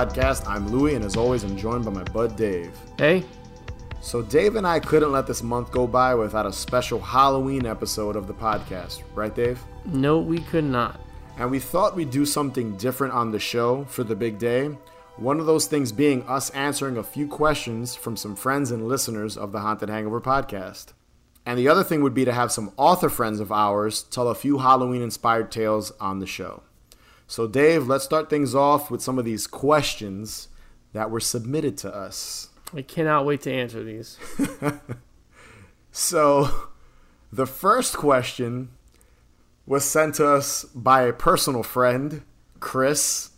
podcast. I'm Louie, and as always, I'm joined by my bud Dave. Hey, So, Dave and I couldn't let this month go by without a special Halloween episode of the podcast, right, Dave? no, we could not. And we thought we'd do something different on the show for the big day. One of those things being us answering a few questions from some friends and listeners of the Haunted Hangover podcast. And the other thing would be to have some author friends of ours tell a few Halloween inspired tales on the show. So, Dave, let's start things off with some of these questions that were submitted to us. I cannot wait to answer these. So, the first question was sent to us by a personal friend, Chris.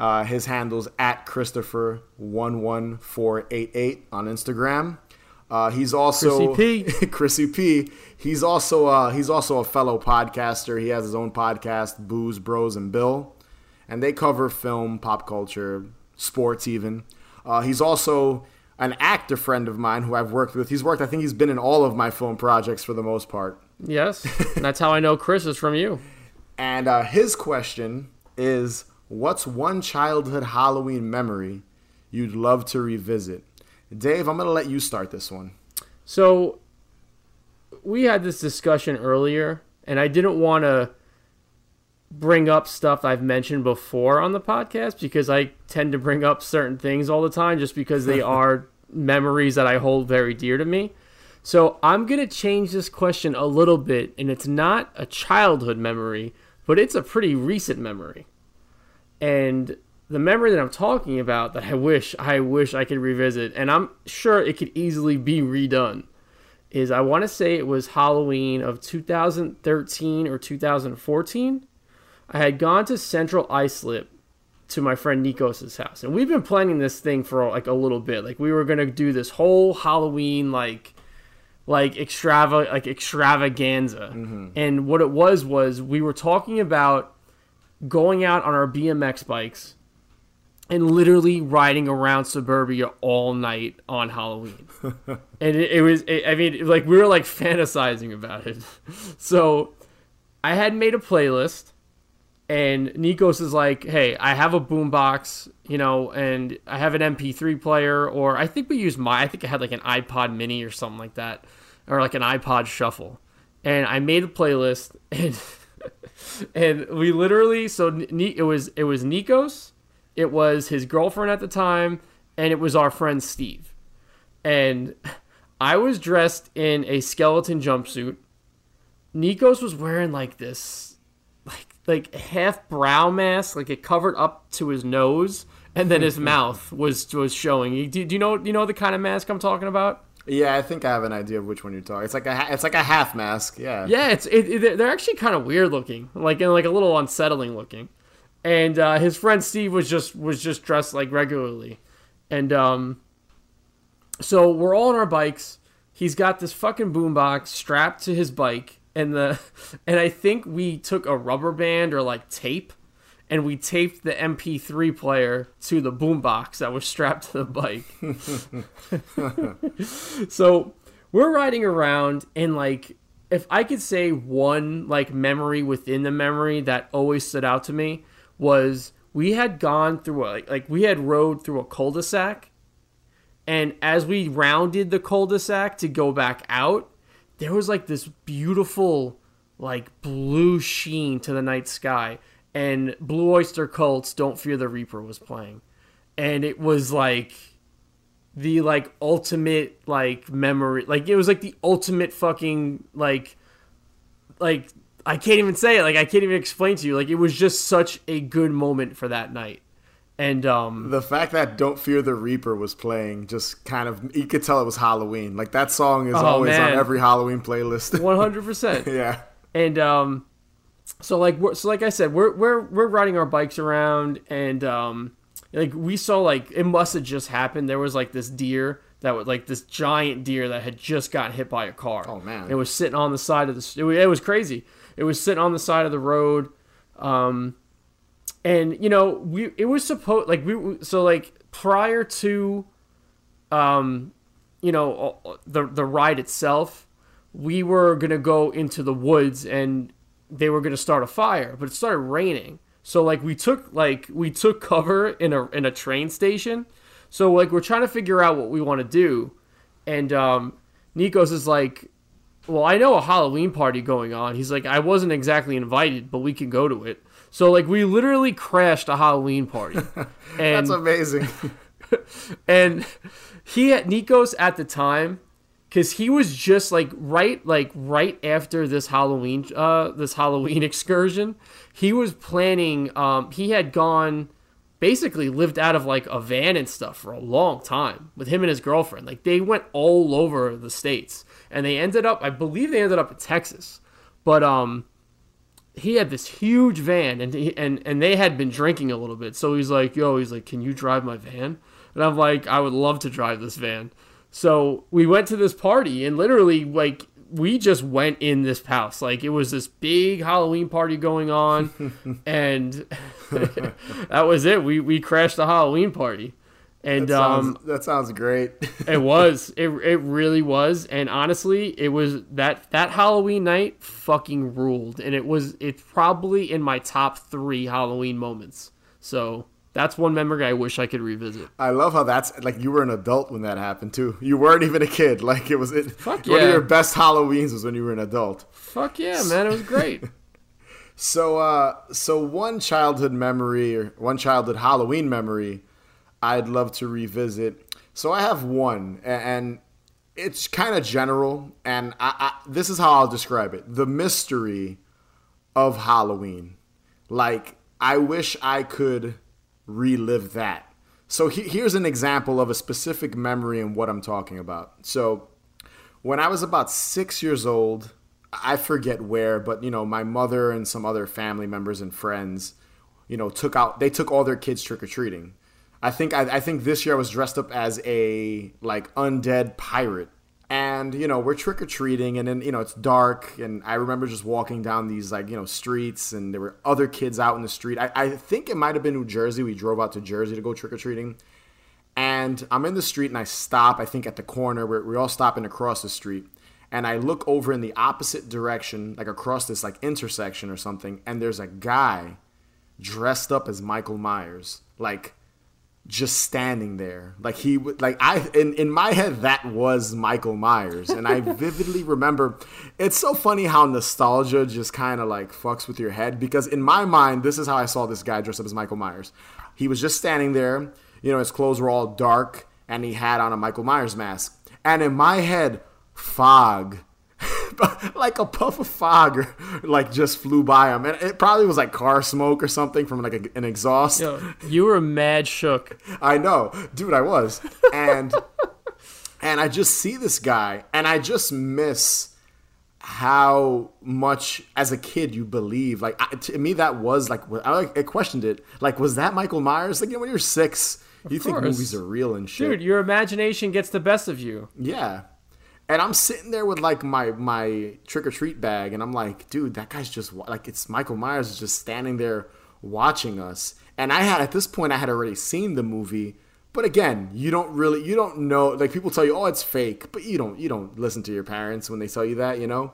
Uh, his handle's at Christopher11488 on Instagram. Uh, he's also Chrissy P. Chrissy P. He's also uh, he's also a fellow podcaster. He has his own podcast, Booze Bros and Bill, and they cover film, pop culture, sports, even. Uh, he's also an actor friend of mine who I've worked with. He's worked. I think he's been in all of my film projects for the most part. Yes, that's how I know Chris is from you. And uh, his question is What's one childhood Halloween memory you'd love to revisit? Dave, I'm going to let you start this one. So, we had this discussion earlier, and I didn't want to bring up stuff I've mentioned before on the podcast because I tend to bring up certain things all the time just because they are memories that I hold very dear to me. So I'm going to change this question a little bit, and it's not a childhood memory, but it's a pretty recent memory. And the memory that I'm talking about that I wish I wish I could revisit, and I'm sure it could easily be redone, is I want to say it was Halloween of 2013 or 2014. I had gone to Central Islip to my friend Nikos's house, and we've been planning this thing for like a little bit. Like we were gonna do this whole Halloween like like extrava like extravaganza, mm-hmm. and what it was was we were talking about going out on our BMX bikes and literally riding around suburbia all night on Halloween. and it, it was, it, I mean, like we were like fantasizing about it. so I had made a playlist, and Nikos is like, "Hey, I have a boombox, you know, and I have an MP3 player, or I think we used my, I think I had like an iPod Mini or something like that, or like an iPod Shuffle." And I made a playlist, and and we literally, so it was it was Nikos, it was his girlfriend at the time, and it was our friend Steve. And I was dressed in a skeleton jumpsuit. Nikos was wearing like this like like half brow mask, like it covered up to his nose, and then his mouth was was showing. Do, do you know do you know the kind of mask I'm talking about? Yeah, I think I have an idea of which one you're talking. It's like a it's like a half mask. Yeah. Yeah, it's it, it, they're actually kind of weird looking, like and like a little unsettling looking. And uh, his friend Steve was just was just dressed like regularly, and um, so we're all on our bikes. He's got this fucking boombox strapped to his bike, and the and I think we took a rubber band or like tape, and we taped the MP3 player to the boombox that was strapped to the bike. so we're riding around and like if I could say one like memory within the memory that always stood out to me was we had gone through a, like we had rode through a cul-de-sac and as we rounded the cul-de-sac to go back out there was like this beautiful like blue sheen to the night sky and Blue Oyster Cult's Don't Fear the Reaper was playing. And it was like the like ultimate like memory like it was like the ultimate fucking like like I can't even say it. Like I can't even explain to you. Like it was just such a good moment for that night. And um, the fact that "Don't Fear the Reaper" was playing just kind of you could tell it was Halloween. Like that song is Oh, always man. on every Halloween playlist. one hundred percent. yeah. And um, so like we're, so like I said, we're we're we're riding our bikes around, and um, like we saw like it must have just happened. There was like this deer that was like this giant deer that had just gotten hit by a car. Oh, man. It was sitting on the side of the. It was crazy. It was sitting on the side of the road. Um, and you know we it was supposed like we so like prior to um you know the the ride itself we were gonna go into the woods and they were gonna start a fire but it started raining so like we took like we took cover in a in a train station so like we're trying to figure out what we want to do and um nikos is like well, I know a Halloween party going on. He's like, I wasn't exactly invited, but we can go to it. So like, we literally crashed a Halloween party, and That's amazing. and he had Nikos at the time because he was just like right like right after this Halloween uh this Halloween excursion. He was planning. Um, he had gone basically lived out of like a van and stuff for a long time with him and his girlfriend. Like they went all over the states and they ended up I believe they ended up in Texas. But um he had this huge van and he, and and they had been drinking a little bit. So he's like, "Yo, he's like, "Can you drive my van?" And I'm like, "I would love to drive this van." So we went to this party and literally like we just went in this house. Like it was this big Halloween party going on and that was it. We we crashed the Halloween party. And That sounds, um that sounds great. it was. It it really was. And honestly, it was that that Halloween night fucking ruled. And it was it's probably in my top three Halloween moments. So that's one memory I wish I could revisit. I love how that's like you were an adult when that happened too. You weren't even a kid. Like it was it. Fuck One of your best Halloweens was when you were an adult. Fuck yeah, man, it was great. So, uh, so one childhood memory or one childhood Halloween memory, I'd love to revisit. So I have one, and it's kind of general, and I, I, this is how I'll describe it: the mystery of Halloween. Like, I wish I could relive that. So he, here's an example of a specific memory and what I'm talking about. So when I was about six years old, I forget where, but you know, my mother and some other family members and friends, you know, took out they took all their kids trick or treating. I think I, I think this year I was dressed up as a like undead pirate. And you know we're trick or treating, and then you know it's dark, and I remember just walking down these like you know streets, and there were other kids out in the street. I, I think it might have been New Jersey. We drove out to Jersey to go trick or treating, and I'm in the street and I stop, I think at the corner where we're all stopping across the street. And I look over in the opposite direction, like across this like intersection or something, and there's a guy dressed up as Michael Myers, like just standing there. Like he would like I in, in my head that was Michael Myers. And I vividly remember it's so funny how nostalgia just kind of like fucks with your head because in my mind, this is how I saw this guy dressed up as Michael Myers. He was just standing there, you know, his clothes were all dark and he had on a Michael Myers mask. And in my head, fog. like a puff of fog like just flew by him and it probably was like car smoke or something from like a, an exhaust Yo, you were mad shook. I know, dude, I was. And and I just see this guy and I just miss how much as a kid you believe. Like I, to me that was like I, like, I questioned it. Like was that Michael Myers? Like you know, when you're 6, you think movies are real and shit. Dude, your imagination gets the best of you. Yeah. And I'm sitting there with like my my trick or treat bag, and I'm like, dude, that guy's just like it's Michael Myers is just standing there watching us. And I had at this point I had already seen the movie, but again, you don't really you don't know like people tell you, oh, it's fake, but you don't you don't listen to your parents when they tell you that, you know.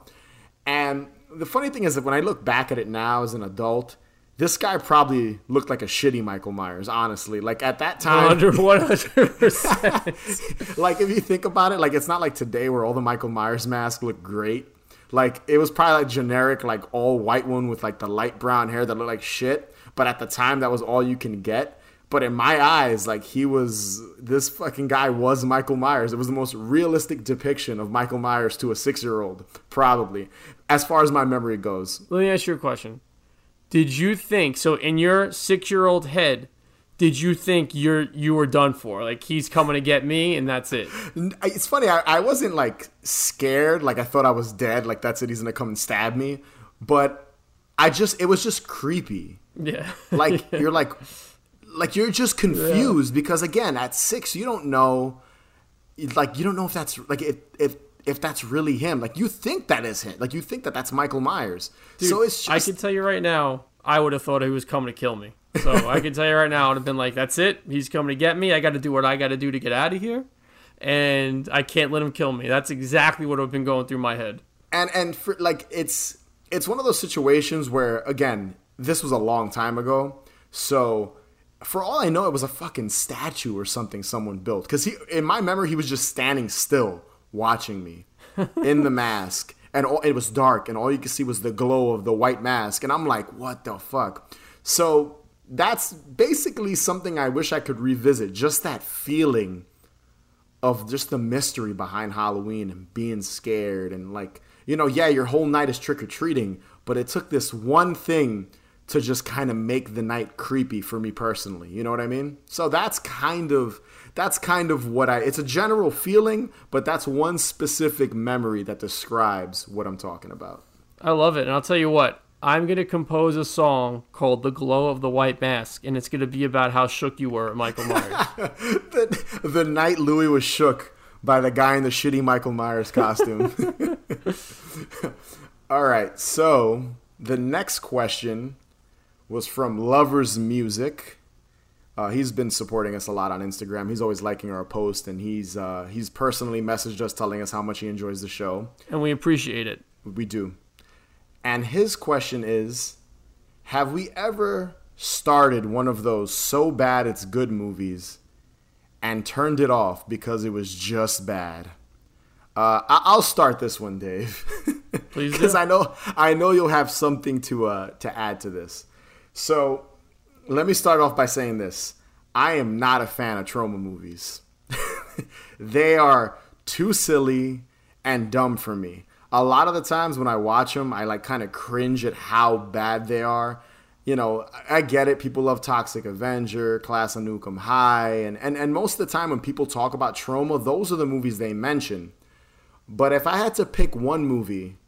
And the funny thing is that when I look back at it now as an adult, this guy probably looked like a shitty Michael Myers, honestly. Like at that time, 100%. like if you think about it, like it's not like today where all the Michael Myers masks look great. Like it was probably like generic, like all white one with like the light brown hair that looked like shit. But at the time, that was all you can get. But in my eyes, like he was this fucking guy was Michael Myers. It was the most realistic depiction of Michael Myers to a six year old, probably, as far as my memory goes. Let me ask you a question. Did you think so in your six year old head? Did you think you're you were done for? Like he's coming to get me, and that's it. It's funny. I, I wasn't like scared. Like I thought I was dead. Like that's it. He's gonna come and stab me. But I just it was just creepy. Yeah. Like you're like like you're just confused because again at six you don't know like you don't know if that's like if if if that's really him like you think that is him like you think that that's michael myers so it's just I can tell you right now, I would have thought he was coming to kill me. So I can tell you right now, I would have been like, "That's it. He's coming to get me. I got to do what I got to do to get out of here, and I can't let him kill me." That's exactly what would have been going through my head. and and for like it's it's one of those situations where again this was a long time ago so for all i know it was a fucking statue or something someone built because he in my memory he was just standing still watching me in the mask. And all, it was dark and all you could see was the glow of the white mask. And i'm like what the fuck? So that's basically something i wish i could revisit. Just that feeling of just the mystery behind Halloween and being scared and like you know yeah your whole night is trick or treating but it took this one thing to just kind of make the night creepy for me personally. You know what I mean? So that's kind of that's kind of what I it's a general feeling but that's one specific memory that describes what I'm talking about I love it, and I'll tell you what. I'm gonna compose a song called "The Glow of the White Mask," and it's gonna be about how shook you were at Michael Myers. the, the night Louis was shook by the guy in the shitty Michael Myers costume. All right, so the next question was from Lovers Music. Uh, he's been supporting us a lot on Instagram. He's always liking our post, and he's uh, he's personally messaged us telling us how much he enjoys the show. and we appreciate it. We do. And his question is Have we ever started one of those so bad it's good movies and turned it off because it was just bad? Uh, I- I'll start this one, Dave, Please because I know I know you'll have something to uh, to add to this. So let me start off by saying this: I am not a fan of Troma movies. they are too silly and dumb for me. A lot of the times when I watch them, I like kind of cringe at how bad they are. You know, I get it. People love Toxic Avenger, Class of Nukem High, and, and, and most of the time when people talk about Troma, those are the movies they mention. But if I had to pick one movie,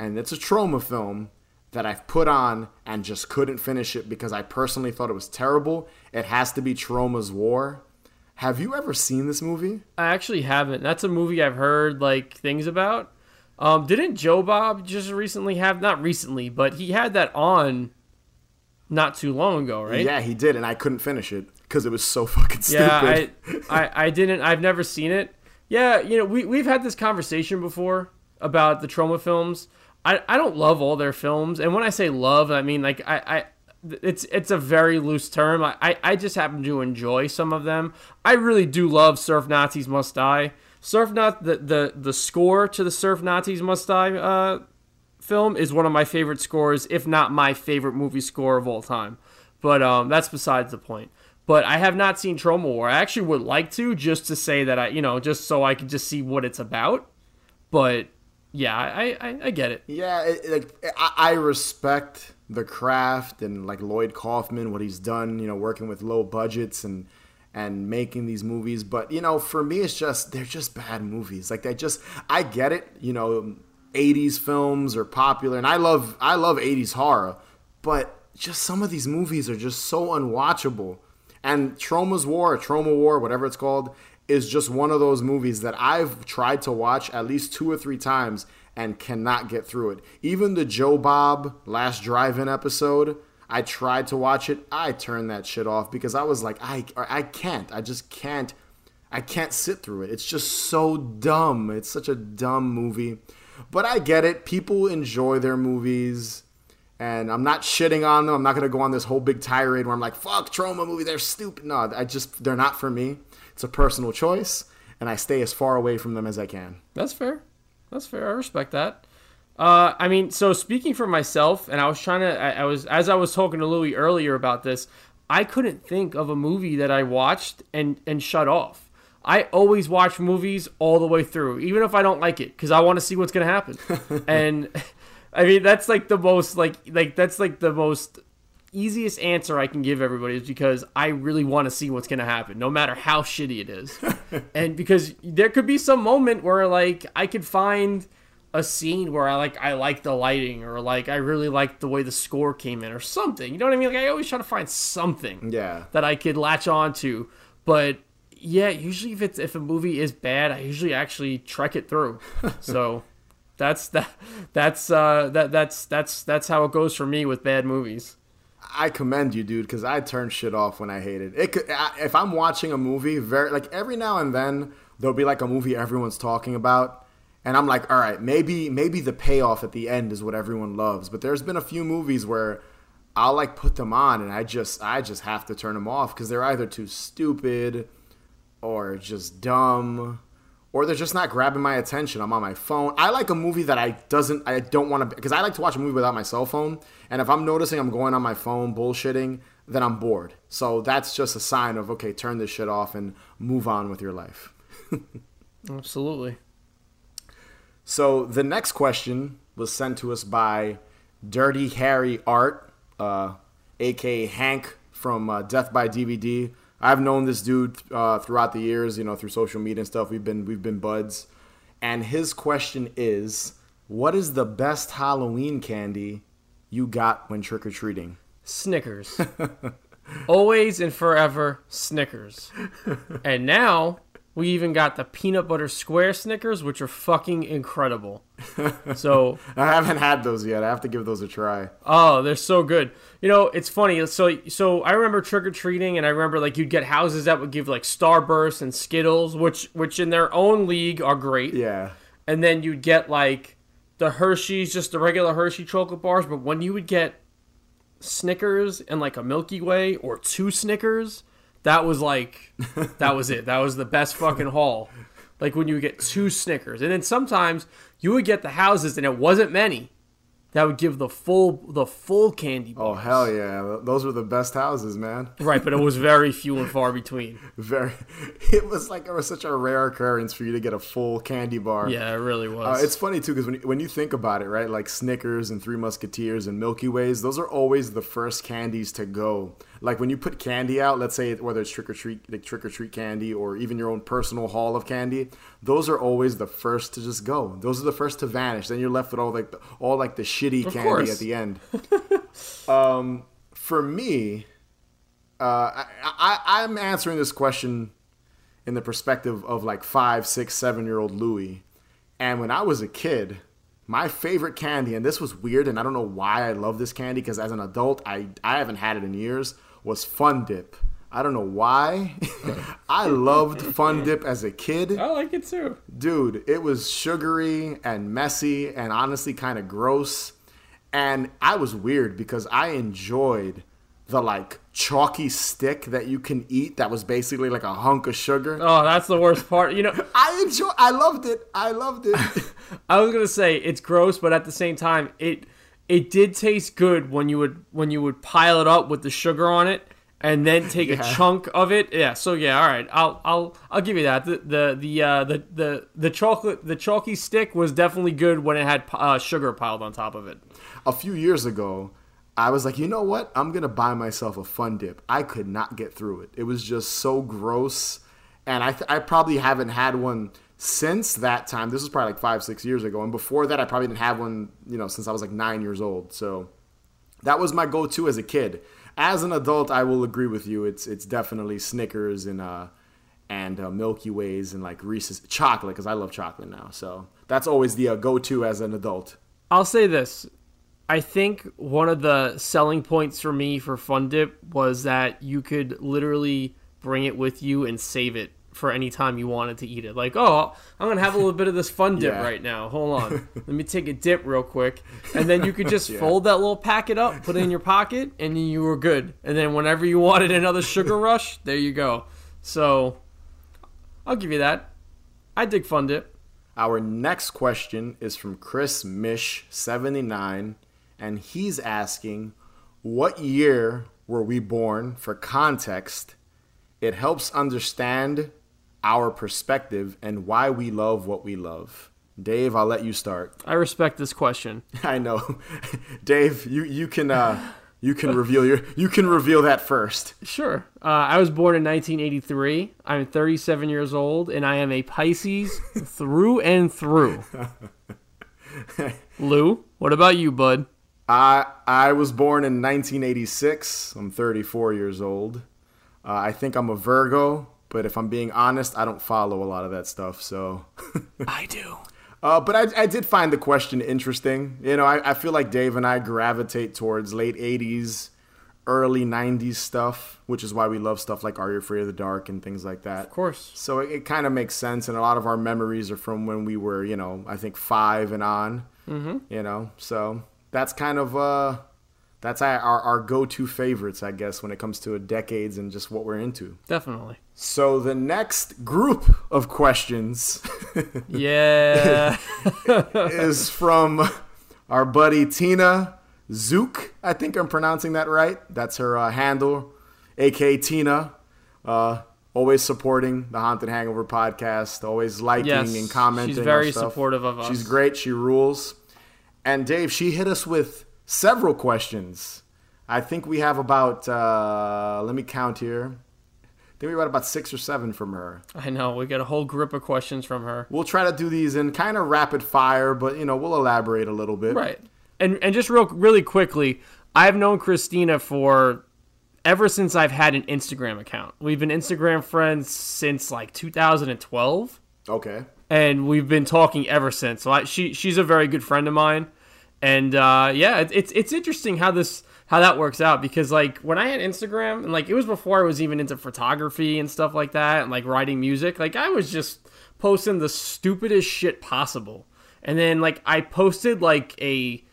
and it's a Troma film that I've put on and just couldn't finish it because I personally thought it was terrible, it has to be Troma's War. Have you ever seen this movie? I actually haven't. That's a movie I've heard like things about. Um, didn't Joe Bob just recently have not recently, but he had that on not too long ago, right? Yeah, he did, and I couldn't finish it because it was so fucking stupid. Yeah, I, I, I didn't. I've never seen it. Yeah, you know, we we've had this conversation before about the Troma films. I, I don't love all their films, and when I say love, I mean like I, I it's it's a very loose term. I, I, I just happen to enjoy some of them. I really do love Surf Nazis Must Die. Surf Nat the, the the score to the Surf Nazis Must Die uh, film is one of my favorite scores, if not my favorite movie score of all time. But um, that's besides the point. But I have not seen Troma War. I actually would like to, just to say that I, you know, just so I could just see what it's about. But yeah, I, I, I get it. Yeah, it, like I, I respect the craft and like Lloyd Kaufman, what he's done, you know, working with low budgets and and making these movies. But you know, for me, it's just they're just bad movies. Like they just, I get it. You know, '80s films are popular, and I love I love '80s horror, but just some of these movies are just so unwatchable. And Troma's War, Troma War, whatever it's called, is just one of those movies that I've tried to watch at least two or three times and cannot get through it. Even the Joe Bob Last Drive-In episode, I tried to watch it. I turned that shit off because I was like, I I can't. I just can't. I can't sit through it. It's just so dumb. It's such a dumb movie. But I get it. People enjoy their movies. And I'm not shitting on them. I'm not gonna go on this whole big tirade where I'm like, "Fuck Troma movie, they're stupid." No, I just they're not for me. It's a personal choice, and I stay as far away from them as I can. That's fair. That's fair. I respect that. Uh, I mean, so speaking for myself, and I was trying to, I, I was as I was talking to Louis earlier about this. I couldn't think of a movie that I watched and and shut off. I always watch movies all the way through, even if I don't like it, because I want to see what's gonna happen. and I mean, that's like the most like like that's like the most easiest answer I can give everybody is because I really want to see what's gonna happen, no matter how shitty it is. and because there could be some moment where like I could find a scene where I like I like the lighting or like I really like the way the score came in or something. You know what I mean? Like I always try to find something Yeah. that I could latch on to. But yeah, usually if it's if a movie is bad, I usually actually trek it through. so that's that that's uh that that's that's that's how it goes for me with bad movies. I commend you, dude, because I turn shit off when I hate it. It I, if I'm watching a movie, very like every now and then there'll be like a movie everyone's talking about, and I'm like, all right, maybe maybe the payoff at the end is what everyone loves. But there's been a few movies where I'll like put them on, and I just I just have to turn them off because they're either too stupid or just dumb or they're just not grabbing my attention. I'm on my phone. I like a movie that I doesn't I don't want to because I like to watch a movie without my cell phone. And if I'm noticing I'm going on my phone bullshitting, then I'm bored. So that's just a sign of okay, turn this shit off and move on with your life. Absolutely. So the next question was sent to us by Dirty Harry Art, uh, aka Hank from uh, Death by DVD. I've known this dude uh, throughout the years, you know, through social media and stuff. We've been we've been buds, and his question is, "What is the best Halloween candy you got when trick or treating?" Snickers. Always and forever Snickers. And now we even got the peanut butter square Snickers, which are fucking incredible. So I haven't had those yet. I have to give those a try. Oh, they're so good. You know, it's funny. So, so I remember trick or treating, and I remember like you'd get houses that would give like Starburst and Skittles, which which in their own league are great. Yeah, And then you'd get like the Hershey's, just the regular Hershey chocolate bars. But when you would get Snickers and like a Milky Way or two Snickers, that was like that was it. That was the best fucking haul. Like when you would get two Snickers, and then sometimes you would get the houses, and it wasn't many. That would give the full the full candy bar. Oh hell yeah! Those were the best houses, man. Right, but it was very few and far between. Very. It was like it was such a rare occurrence for you to get a full candy bar. Yeah, it really Uh, was. it's funny too because when, when you think about it, right? Like Snickers and Three Musketeers and Milky Ways, those are always the first candies to go. Like when you put candy out, let's say whether it's trick or treat, like trick or treat candy, or even your own personal haul of candy, those are always the first to just go. Those are the first to vanish. Then you're left with all like the, all like the shitty candy course. at the end. um, for me, uh, I, I, I'm answering this question in the perspective of like five, six, seven year old Louis. And when I was a kid, my favorite candy, and this was weird, and I don't know why I love this candy because as an adult, I, I haven't had it in years, was Fun Dip. I don't know why. I loved Fun Dip as a kid. I like it too. Dude, it was sugary and messy and honestly kind of gross. And I was weird because I enjoyed the like chalky stick that you can eat that was basically like a hunk of sugar. Oh, that's the worst part. You know, I enjoy I loved it. I loved it. I was gonna say it's gross, but at the same time, it it did taste good when you would when you would pile it up with the sugar on it and then take a chunk of it. Yeah. So yeah, all right. I'll I'll I'll give you that. The the the uh, the, the the chocolate the chalky stick was definitely good when it had uh, sugar piled on top of it. a few years ago, I was like, you know what? I'm gonna buy myself a fun dip. I could not get through it. It was just so gross, and I th- I probably haven't had one since that time. This was probably like five six years ago, and before that, I probably didn't have one. You know, since I was like nine years old. So that was my go-to as a kid. As an adult, I will agree with you. It's it's definitely Snickers and uh and uh, Milky Ways and like Reese's chocolate because I love chocolate now. So that's always the uh, go-to as an adult. I'll say this. I think one of the selling points for me for Fun Dip was that you could literally bring it with you and save it for any time you wanted to eat it. Like, oh, I'm gonna have a little bit of this Fun Dip Yeah. right now. Hold on, let me take a dip real quick, and then you could just Yeah. fold that little packet up, put it in your pocket, and then you were good. And then whenever you wanted another sugar rush, there you go. So, I'll give you that. I dig Fun Dip. Our next question is from Chris Mish79, and he's asking, What year were we born for context? It helps understand our perspective and why we love what we love. Dave, I'll let you start. I respect this question. I know, Dave. You you can uh, you can reveal your you can reveal that first. Sure. Uh, I was born in 1983. I'm 37 years old, and I am a Pisces through and through. Lou, what about you, bud? I I was born in 1986. I'm 34 years old. Uh, I think I'm a Virgo, but if I'm being honest, I don't follow a lot of that stuff. So, I do. uh, but I, I did find the question interesting. You know, I, I feel like Dave and I gravitate towards late 80s, early 90s stuff, which is why we love stuff like Are You Afraid of the Dark and things like that. Of course. So it, it kind of makes sense, and a lot of our memories are from when we were, you know, I think five and on. Mm-hmm. You know, so that's kind of uh, that's our our go-to favorites, I guess, when it comes to decades and just what we're into. Definitely. So the next group of questions Yeah. is from our buddy Tina Zook. I think I'm pronouncing that right. That's her uh, handle, aka Tina. Uh, always supporting the Haunted Hangover podcast. Always liking Yes, and commenting. she's very supportive of us. She's great. She rules. And Dave, she hit us with several questions. I think we have about. Uh, let me count here. I think we got about six or seven from her. I know. We got a whole grip of questions from her. We'll try to do these in kind of rapid fire, but you know we'll elaborate a little bit. Right. And and just real really quickly, I've known Christina for ever since I've had an Instagram account. We've been Instagram friends since like 2012. Okay. and we've been talking ever since. So I, she she's a very good friend of mine, and uh, yeah, it, it's it's interesting how this how that works out because like when I had Instagram and like it was before I was even into photography and stuff like that and like writing music, like I was just posting the stupidest shit possible, and then like I posted like a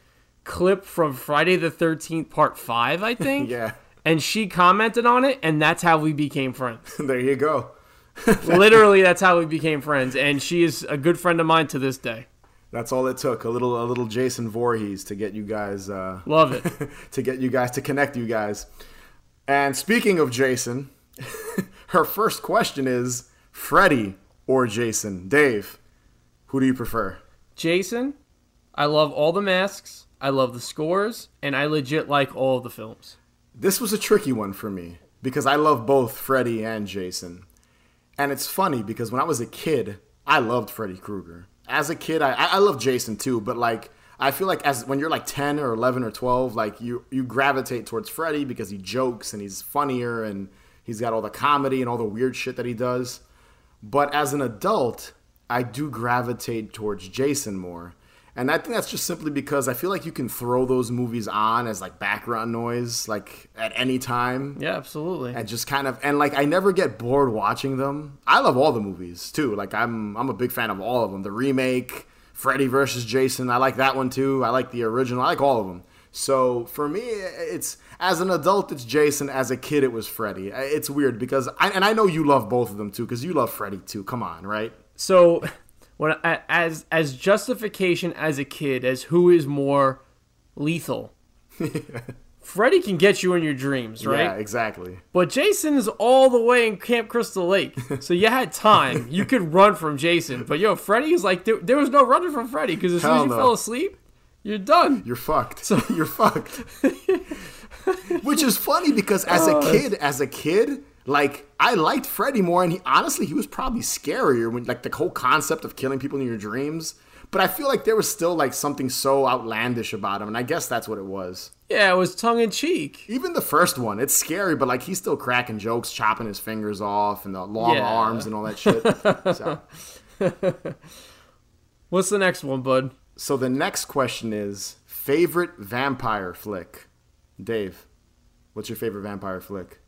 clip from Friday the Thirteenth Part Five, I think. Yeah. And she commented on it, and that's how we became friends. there you go. Literally, that's how we became friends, and she is a good friend of mine to this day. That's all it took. A little a little Jason Voorhees to get you guys uh, Love it. to get you guys to connect you guys. And speaking of Jason, her first question is Freddy or Jason? Dave, who do you prefer? Jason, I love all the masks, I love the scores, and I legit like all of the films. This was a tricky one for me because I love both Freddy and Jason. And it's funny because when I was a kid, I loved Freddy Krueger. As a kid, I, I love Jason too, but like I feel like as when you're like 10 or 11 or 12, like you you gravitate towards Freddy because he jokes and he's funnier and he's got all the comedy and all the weird shit that he does. But as an adult, I do gravitate towards Jason more. And I think that's just simply because I feel like you can throw those movies on as like background noise, like at any time. Yeah, absolutely. And just kind of and like I never get bored watching them. I love all the movies too. Like I'm I'm a big fan of all of them. The remake, Freddy versus Jason, I like that one too. I like the original. I like all of them. So for me, it's as an adult, it's Jason. As a kid, it was Freddy. It's weird because I and I know you love both of them too because you love Freddy too. Come on, right? So, when as as justification as a kid as who is more lethal, Freddy can get you in your dreams, right? Yeah, exactly. But Jason is all the way in Camp Crystal Lake, so you had time. You could run from Jason, but yo, Freddy is like there, there was no running from Freddy because as soon as you no. fell asleep, you're done. You're fucked. So you're fucked. Which is funny because as a oh. kid, as a kid, like I liked Freddy more, and he honestly he was probably scarier when like the whole concept of killing people in your dreams. But I feel like there was still like something so outlandish about him, and I guess that's what it was. Yeah, it was tongue in cheek. Even the first one, it's scary, but like he's still cracking jokes, chopping his fingers off, and the long Yeah. arms and all that shit. so, What's the next one, bud? so the next question is favorite vampire flick. Dave, what's your favorite vampire flick?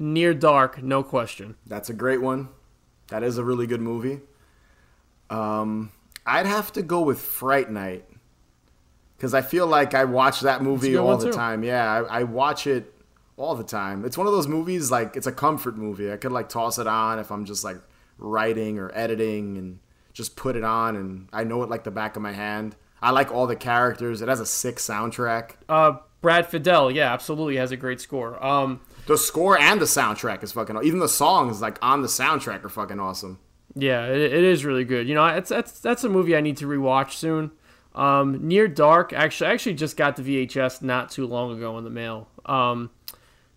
Near Dark, no question. That's a great one. That is a really good movie. Um, I'd have to go with Fright Night because I feel like I watch that movie all the too. time. Yeah, I, I watch it all the time. It's one of those movies like it's a comfort movie. I could like toss it on if I'm just like writing or editing and just put it on and I know it like the back of my hand. I like all the characters. It has a sick soundtrack. Uh, Brad Fiedel, yeah, absolutely has a great score. Um, The score and the soundtrack is fucking. Even the songs like on the soundtrack are fucking awesome. yeah, it, it is really good. You know, it's that's that's a movie I need to rewatch soon. Um, Near Dark, actually, I actually just got the VHS not too long ago in the mail. Um,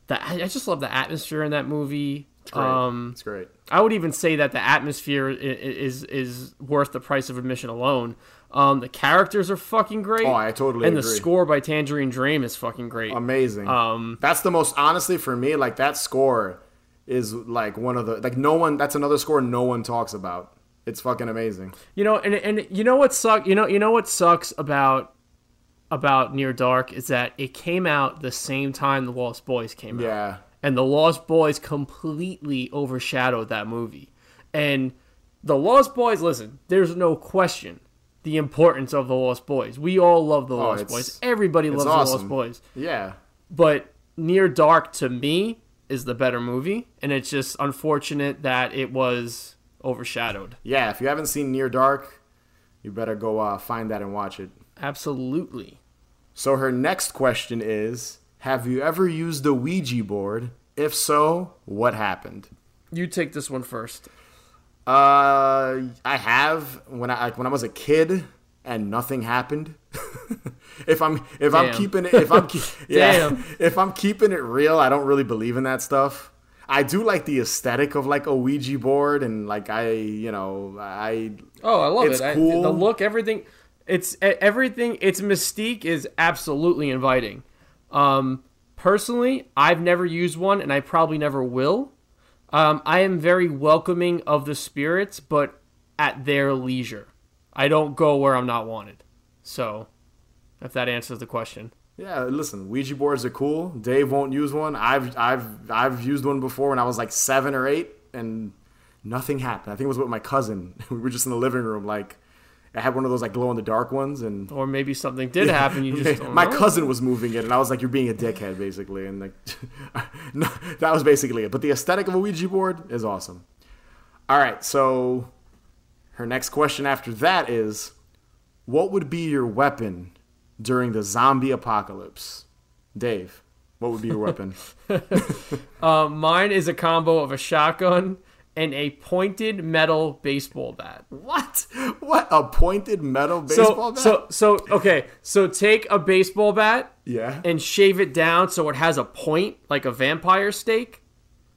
that I just love the atmosphere in that movie. Great. Um, it's great. I would even say that the atmosphere i- i- is is worth the price of admission alone. Um, the characters are fucking great. Oh, I totally and agree. the score by Tangerine Dream is fucking great. Amazing. Um, that's the most honestly for me. Like that score is like one of the like no one. That's another score no one talks about. It's fucking amazing. You know, and and you know what suck. You know, you know what sucks about about Near Dark is that it came out the same time the Lost Boys came out, Yeah. and the Lost Boys completely overshadowed that movie. And the Lost Boys, listen, there's no question the importance of the Lost Boys. We all love the Lost Oh, it's- Boys. Everybody loves the Lost. Boys. Yeah. But Near Dark to me is the better movie, and it's just unfortunate that it was overshadowed. Yeah. If you haven't seen Near Dark, you better go uh, find that and watch it. Absolutely. So her next question is Have you ever used a Ouija board? If so, what happened? You take this one first. Uh, I have when I like when I was a kid and nothing happened. if I'm if I'm keeping it if I'm yeah Damn. if I'm keeping it real, I don't really believe in that stuff. I do like the aesthetic of like a Ouija board and like I you know I Oh, I love It's it. I- the look, everything. It's everything. Its mystique is absolutely inviting. Um, personally, I've never used one, and I probably never will. Um, I am very welcoming of the spirits, but at their leisure. I don't go where I'm not wanted. So, if that answers the question. Yeah, listen, Ouija boards are cool. Dave won't use one. I've I've I've used one before when I was like seven or eight, and nothing happened. I think it was with my cousin. We were just in the living room, like I had one of those like glow in the dark ones, and Or maybe something did happen. You just my know. cousin was moving it, and I was like, "You're being a dickhead," basically, and like no, that was basically it. But the aesthetic of a Ouija board is awesome. All right, so her next question after that is, what would be your weapon during the zombie apocalypse? Dave, what would be your weapon? Uh, mine is a combo of a shotgun and a pointed metal baseball bat. what? What? A pointed metal So, baseball bat? so, so, okay. So take a baseball bat yeah. and shave it down so it has a point, like a vampire stake.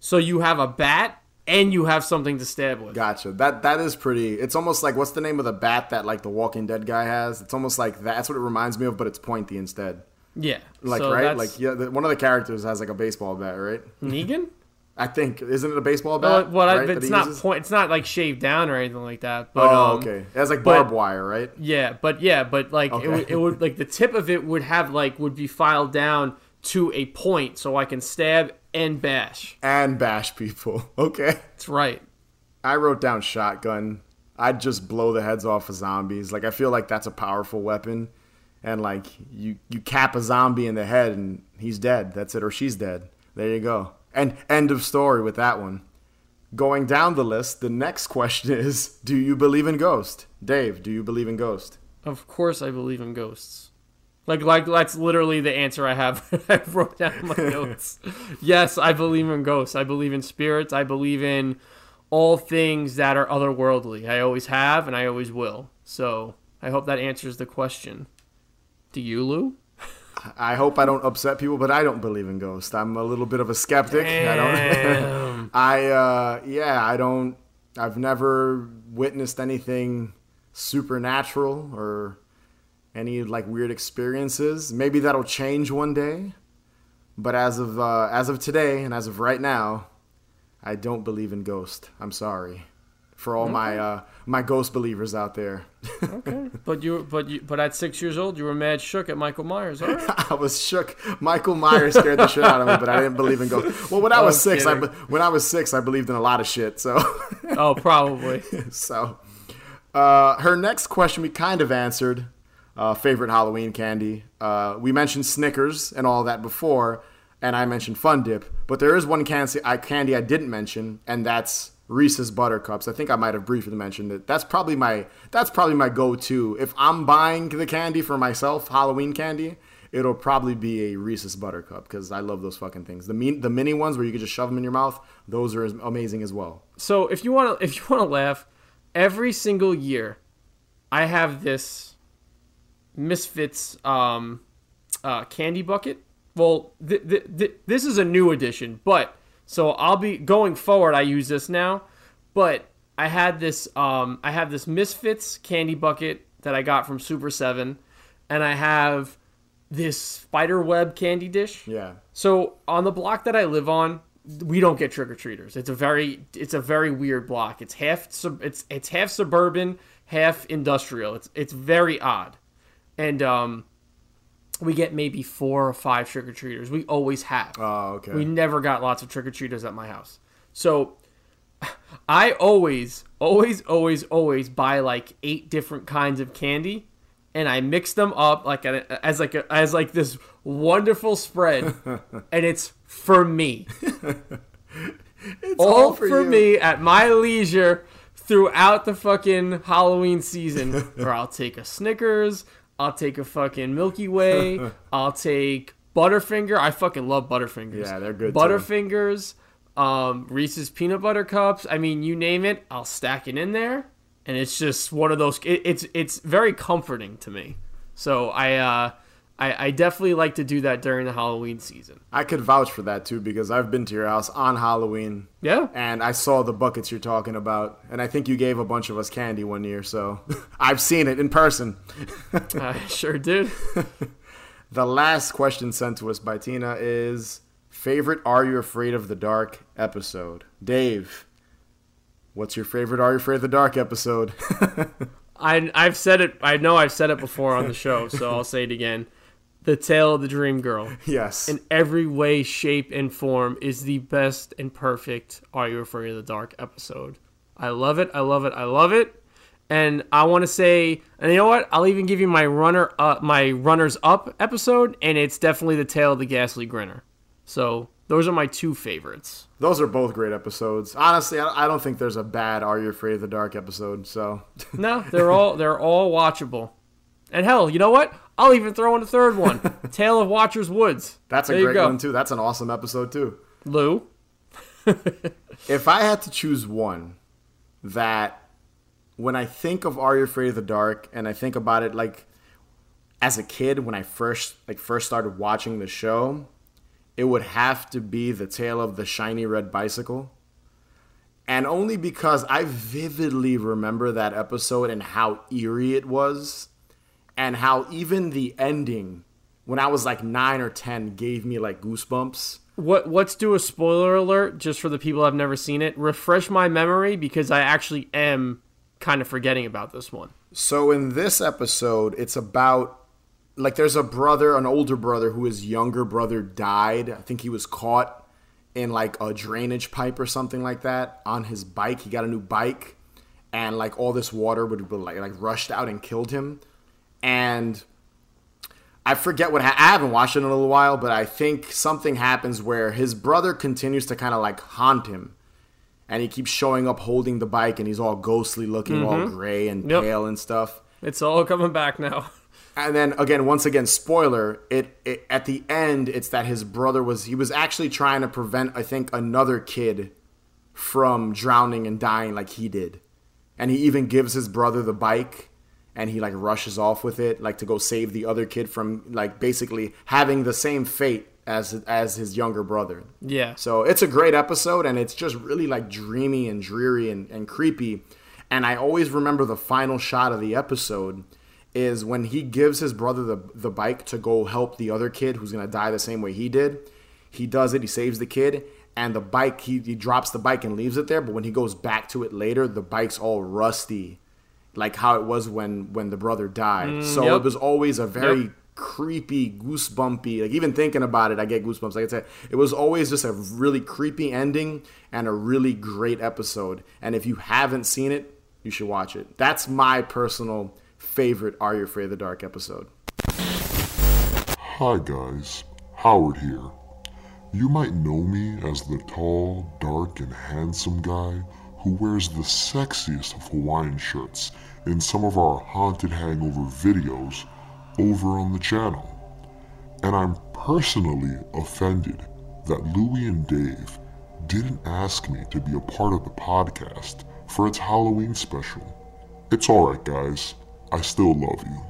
So you have a bat and you have something to stab with. Gotcha. That that is pretty. It's almost like what's the name of the bat that like the Walking Dead guy has? It's almost like that's what it reminds me of, but it's pointy instead. Yeah. Like so right, like yeah. The, one of the characters has like a baseball bat, right? Negan. I think isn't it a baseball bat? well, right, it's not point. It's not like shaved down or anything like that. But Oh, um, okay. It has like but- barbed wire, right? Yeah, but yeah, but like it, would, it would like the tip of it would have like would be filed down to a point so I can stab and bash. And bash people. Okay. That's right. I wrote down shotgun. I'd just blow the heads off of zombies. Like I feel like that's a powerful weapon. And like you you cap a zombie in the head and he's dead. That's it or she's dead. There you go. And end of story with that one. Going down the list, the next question is do you believe in ghosts? Dave, do you believe in ghosts? Of course, I believe in ghosts. Like, like that's literally the answer I have. I wrote down my notes. yes, I believe in ghosts. I believe in spirits. I believe in all things that are otherworldly. I always have, and I always will. So I hope that answers the question. Do you, Lou? I hope I don't upset people, but I don't believe in ghosts. I'm a little bit of a skeptic. I don't I uh yeah, I don't I've never witnessed anything supernatural or any like weird experiences. Maybe that'll change one day. But as of uh, as of today and as of right now, I don't believe in ghosts. I'm sorry for all my uh, my ghost believers out there. okay, but you, but you, but at six years old, you were mad shook at Michael Myers. All right. I was shook. Michael Myers scared the shit out of me, but I didn't believe in ghosts. Well, when I was I'm six, I, when I was six, I believed in a lot of shit. So, oh, probably. so uh, her next question we kind of answered. Uh, favorite Halloween candy. Uh, we mentioned Snickers and all that before, and I mentioned Fun Dip. But there is one candy I, candy I didn't mention, and that's Reese's Buttercups. I think I might have briefly mentioned it. That's probably my that's probably my go-to if I'm buying the candy for myself, Halloween candy. it'll probably be a Reese's Buttercup because I love those fucking things. The mean, the mini ones where you can just shove them in your mouth, those are amazing as well. So if you want to, if you want to laugh, every single year, I have this Misfits um, uh, candy bucket. Well, th- th- th- this is a new edition, but so I'll be going forward. I use this now, but I had this. Um, I have this Misfits candy bucket that I got from Super Seven, and I have this spider web candy dish. Yeah. So on the block that I live on, we don't get trick or treaters. It's a very it's a very weird block. It's half sub, it's it's half suburban, half industrial. It's it's very odd, and um, we get maybe four or five trick or treaters. We always have. Oh, okay. We never got lots of trick or treaters at my house. So I always, always, always, always buy like eight different kinds of candy, and I mix them up like a, as like a, as like this wonderful spread, and it's for me, all, all for, for me at my leisure throughout the fucking Halloween season. where I'll take a Snickers, I'll take a fucking Milky Way, I'll take Butterfinger. I fucking love Butterfingers. Yeah, they're good, too. Butterfingers, um, Reese's peanut butter cups. I mean, you name it, I'll stack it in there, and it's just one of those. It, it's it's very comforting to me. So I uh, I, I definitely like to do that during the Halloween season. I could vouch for that too because I've been to your house on Halloween Yeah. and I saw the buckets you're talking about, and I think you gave a bunch of us candy one year, so I've seen it in person. I sure did. The last question sent to us by Tina is favorite Are You Afraid of the Dark episode? Dave, what's your favorite Are You Afraid of the Dark episode? I I've said it. I know I've said it before on the show, so I'll say it again. The Tale of the Dream Girl, yes. in every way, shape, and form, is the best and perfect Are You Afraid of the Dark episode. I love it. I love it. I love it. And I want to say, and you know what? I'll even give you my runner, uh, my runners up episode, and it's definitely the Tale of the Ghastly Grinner. So those are my two favorites. Those are both great episodes. Honestly, I I don't think there's a bad Are You Afraid of the Dark episode, so. No, they're all they're all watchable. And hell, you know what? I'll even throw in a third one. Tale of Watcher's Woods. That's a There you great one, too. That's an awesome episode, too. Lou. If I had to choose one that when I think of Are You Afraid of the Dark and I think about it like as a kid when I first like first started watching the show, it would have to be the tale of the shiny red bicycle. And only because I vividly remember that episode and how eerie it was and how even the ending when I was like 9 or 10 gave me like goosebumps. What let's do a spoiler alert just for the people who've never seen it. Refresh my memory because I actually am kind of forgetting about this one. So in this episode, it's about like there's a brother, an older brother who his younger brother died. I think he was caught in like a drainage pipe or something like that on his bike. He got a new bike and like all this water would be like like rushed out and killed him. And I forget what ha- I haven't watched it in a little while, but I think something happens where his brother continues to kind of like haunt him. And he keeps showing up holding the bike and he's all ghostly looking all mm-hmm. gray and Yep. pale and stuff. It's all coming back now. and then again once again spoiler it, it at the end it's that his brother was he was actually trying to prevent i think another kid from drowning and dying like he did. And he even gives his brother the bike and he like rushes off with it like to go save the other kid from like basically having the same fate as as his younger brother Yeah. so it's a great episode, and it's just really like dreamy and dreary and, and creepy. And I always remember the final shot of the episode is when he gives his brother the, the bike to go help the other kid who's gonna die the same way he did. He does it, he saves the kid, and the bike he, he drops the bike and leaves it there, but when he goes back to it later, the bike's all rusty. Like how it was when when the brother died. Mm, so yep. it was always a very Yep. creepy, goosebumpy. Like even thinking about it, I get goosebumps. Like I said, it was always just a really creepy ending and a really great episode. And if you haven't seen it, you should watch it. That's my personal favorite Are You Afraid of the Dark episode. Hi guys, Howard here. You might know me as the tall, dark, and handsome guy who wears the sexiest of Hawaiian shirts in some of our Haunted Hangover videos over on the channel. And I'm personally offended that Louie and Dave didn't ask me to be a part of the podcast for its Halloween special. It's alright, guys. I still love you.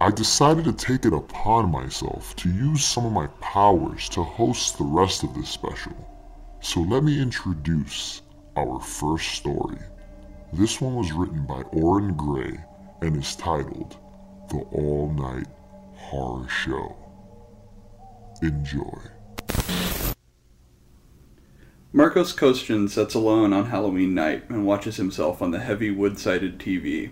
I decided to take it upon myself to use some of my powers to host the rest of this special. So let me introduce our first story. This one was written by Orrin Grey and is titled The All Night Horror Show. Enjoy. Marcos Kostjan sits alone on Halloween night and watches himself on the heavy wood sided TV.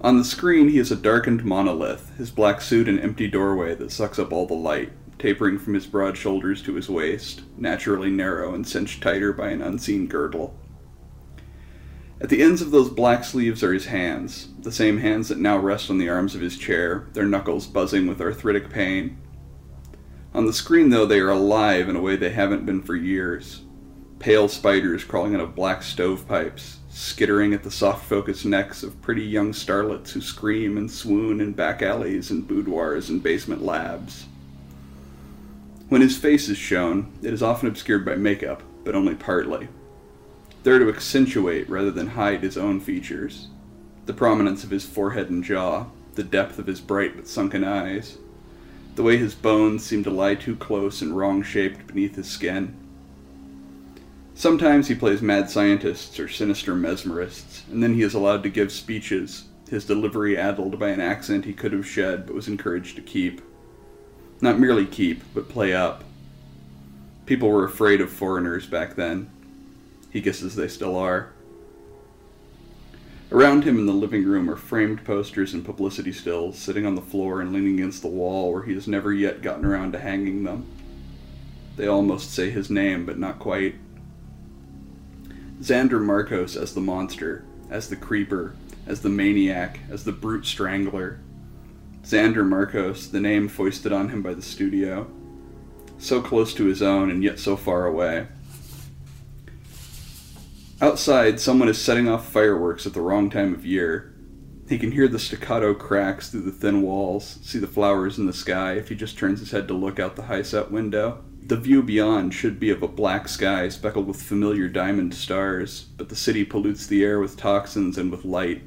On the screen, he is a darkened monolith, his black suit an empty doorway that sucks up all the light, tapering from his broad shoulders to his waist, naturally narrow and cinched tighter by an unseen girdle. At the ends of those black sleeves are his hands, the same hands that now rest on the arms of his chair, their knuckles buzzing with arthritic pain. On the screen, though, they are alive in a way they haven't been for years. Pale spiders crawling out of black stovepipes, skittering at the soft focused necks of pretty young starlets who scream and swoon in back alleys and boudoirs and basement labs. When his face is shown, it is often obscured by makeup, but only partly. There to accentuate rather than hide his own features the prominence of his forehead and jaw, the depth of his bright but sunken eyes, the way his bones seemed to lie too close and wrong shaped beneath his skin. Sometimes he plays mad scientists or sinister mesmerists, and then he is allowed to give speeches, his delivery addled by an accent he could have shed but was encouraged to keep. Not merely keep, but play up. People were afraid of foreigners back then. He guesses they still are. Around him in the living room are framed posters and publicity stills, sitting on the floor and leaning against the wall where he has never yet gotten around to hanging them. They almost say his name, but not quite. Xander Marcos as the monster, as the creeper, as the maniac, as the brute strangler. Xander Marcos, the name foisted on him by the studio. So close to his own and yet so far away. Outside, someone is setting off fireworks at the wrong time of year. He can hear the staccato cracks through the thin walls, see the flowers in the sky if he just turns his head to look out the high set window. The view beyond should be of a black sky speckled with familiar diamond stars, but the city pollutes the air with toxins and with light,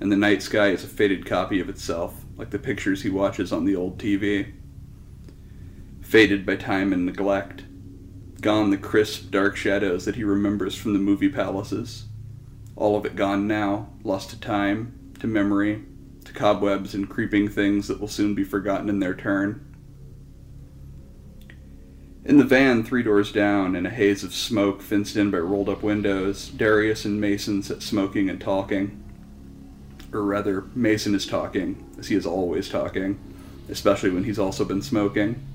and the night sky is a faded copy of itself, like the pictures he watches on the old TV. Faded by time and neglect. Gone the crisp, dark shadows that he remembers from the movie palaces. All of it gone now, lost to time, to memory, to cobwebs and creeping things that will soon be forgotten in their turn. In the van, three doors down, in a haze of smoke fenced in by rolled up windows, Darius and Mason sit smoking and talking. Or rather, Mason is talking, as he is always talking, especially when he's also been smoking.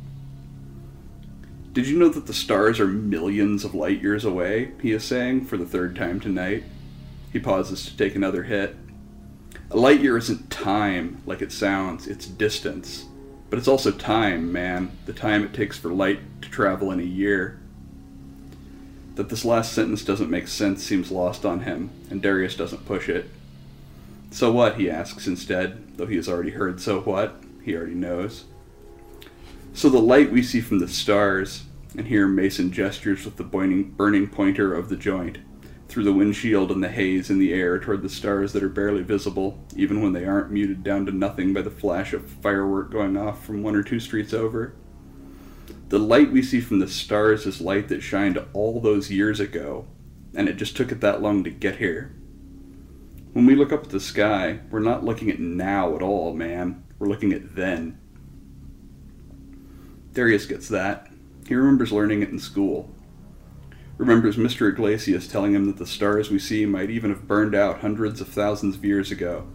Did you know that the stars are millions of light years away? He is saying for the third time tonight. He pauses to take another hit. A light year isn't time like it sounds, it's distance. But it's also time, man, the time it takes for light to travel in a year. That this last sentence doesn't make sense seems lost on him, and Darius doesn't push it. So what? he asks instead, though he has already heard so what, he already knows. So the light we see from the stars, and here Mason gestures with the burning, pointer of the joint, through the windshield and the haze in the air toward the stars that are barely visible, even when they aren't muted down to nothing by the flash of firework going off from one or two streets over. The light we see from the stars is light that shined all those years ago, and it just took it that long to get here. When we look up at the sky, we're not looking at now at all, man. We're looking at then. Darius gets that. He remembers learning it in school. Remembers Mr. Iglesias telling him that the stars we see might even have burned out hundreds of thousands of years ago.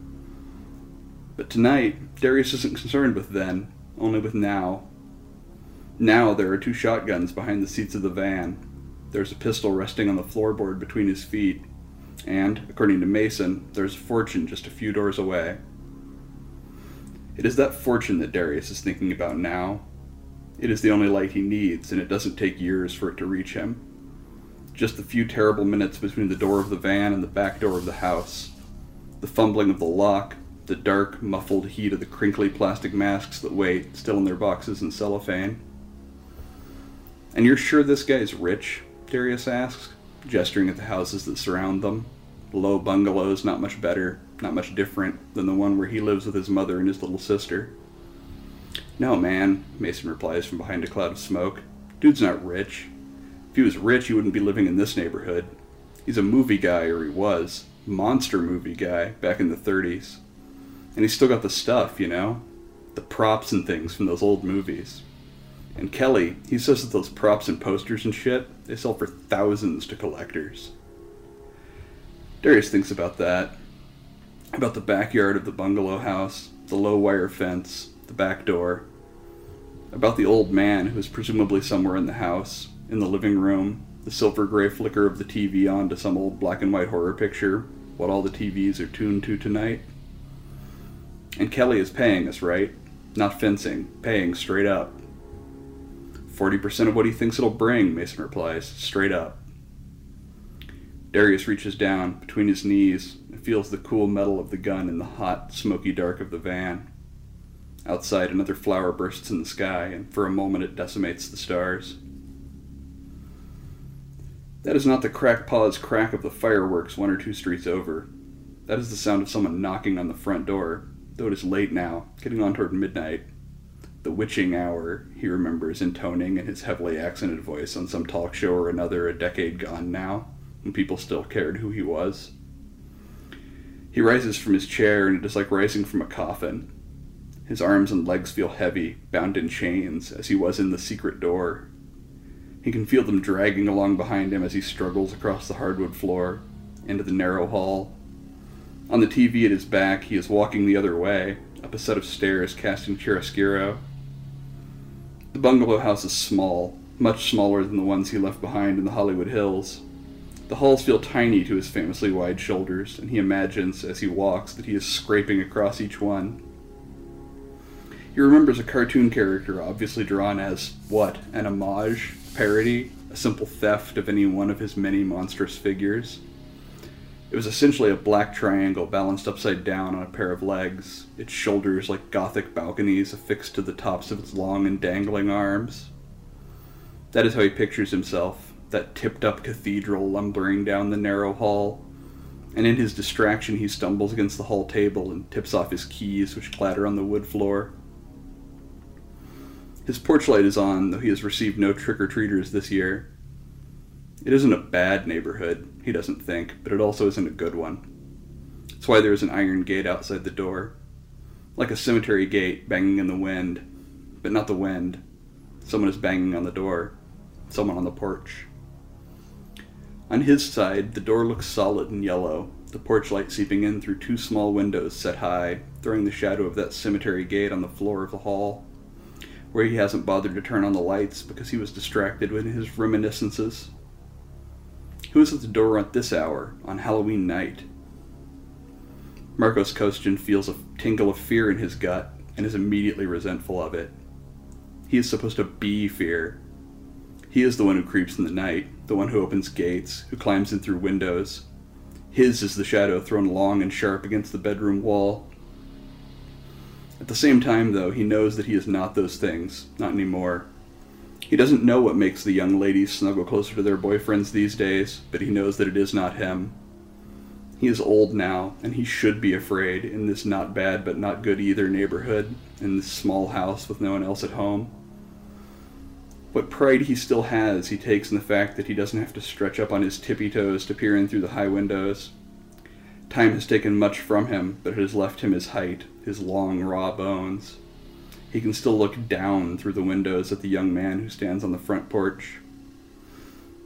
But tonight, Darius isn't concerned with then, only with now. Now there are two shotguns behind the seats of the van. There's a pistol resting on the floorboard between his feet, and, according to Mason, there's a fortune just a few doors away. It is that fortune that Darius is thinking about now. It is the only light he needs, and it doesn't take years for it to reach him. Just the few terrible minutes between the door of the van and the back door of the house. The fumbling of the lock, the dark, muffled heat of the crinkly plastic masks that wait, still in their boxes and cellophane. And you're sure this guy's rich? Darius asks, gesturing at the houses that surround them. Low bungalows, not much better, not much different than the one where he lives with his mother and his little sister. No, man, Mason replies from behind a cloud of smoke. Dude's not rich. If he was rich, he wouldn't be living in this neighborhood. He's a movie guy, or he was. Monster movie guy, back in the 30s. And he's still got the stuff, you know? The props and things from those old movies. And Kelly, he says that those props and posters and shit, they sell for thousands to collectors. Darius thinks about that. About the backyard of the bungalow house, the low wire fence, the back door. About the old man who is presumably somewhere in the house, in the living room, the silver gray flicker of the TV on to some old black and white horror picture, what all the TVs are tuned to tonight. And Kelly is paying us, right? Not fencing, paying straight up. 40% of what he thinks it'll bring, Mason replies, straight up. Darius reaches down between his knees and feels the cool metal of the gun in the hot, smoky dark of the van. Outside, another flower bursts in the sky, and for a moment it decimates the stars. That is not the crackpaw's crack of the fireworks one or two streets over. That is the sound of someone knocking on the front door, though it is late now, getting on toward midnight. The witching hour, he remembers intoning in his heavily accented voice on some talk show or another a decade gone now, when people still cared who he was. He rises from his chair, and it is like rising from a coffin. His arms and legs feel heavy, bound in chains, as he was in the secret door. He can feel them dragging along behind him as he struggles across the hardwood floor, into the narrow hall. On the TV at his back, he is walking the other way, up a set of stairs casting chiaroscuro. The bungalow house is small, much smaller than the ones he left behind in the Hollywood Hills. The halls feel tiny to his famously wide shoulders, and he imagines, as he walks, that he is scraping across each one. He remembers a cartoon character obviously drawn as, what, an homage, parody, a simple theft of any one of his many monstrous figures. It was essentially a black triangle balanced upside down on a pair of legs, its shoulders like gothic balconies affixed to the tops of its long and dangling arms. That is how he pictures himself, that tipped up cathedral lumbering down the narrow hall. And in his distraction, he stumbles against the hall table and tips off his keys, which clatter on the wood floor. His porch light is on, though he has received no trick or treaters this year. It isn't a bad neighborhood, he doesn't think, but it also isn't a good one. That's why there is an iron gate outside the door. Like a cemetery gate banging in the wind, but not the wind. Someone is banging on the door. Someone on the porch. On his side, the door looks solid and yellow, the porch light seeping in through two small windows set high, throwing the shadow of that cemetery gate on the floor of the hall, where he hasn't bothered to turn on the lights because he was distracted with his reminiscences. Who is at the door at this hour, on Halloween night? Marcos Kostjan feels a tingle of fear in his gut and is immediately resentful of it. He is supposed to be fear. He is the one who creeps in the night, the one who opens gates, who climbs in through windows. His is the shadow thrown long and sharp against the bedroom wall. At the same time, though, he knows that he is not those things, not anymore. He doesn't know what makes the young ladies snuggle closer to their boyfriends these days, but he knows that it is not him. He is old now, and he should be afraid in this not bad but not good either neighborhood, in this small house with no one else at home. What pride he still has, he takes in the fact that he doesn't have to stretch up on his tippy toes to peer in through the high windows. Time has taken much from him, but it has left him his height, his long, raw bones. He can still look down through the windows at the young man who stands on the front porch.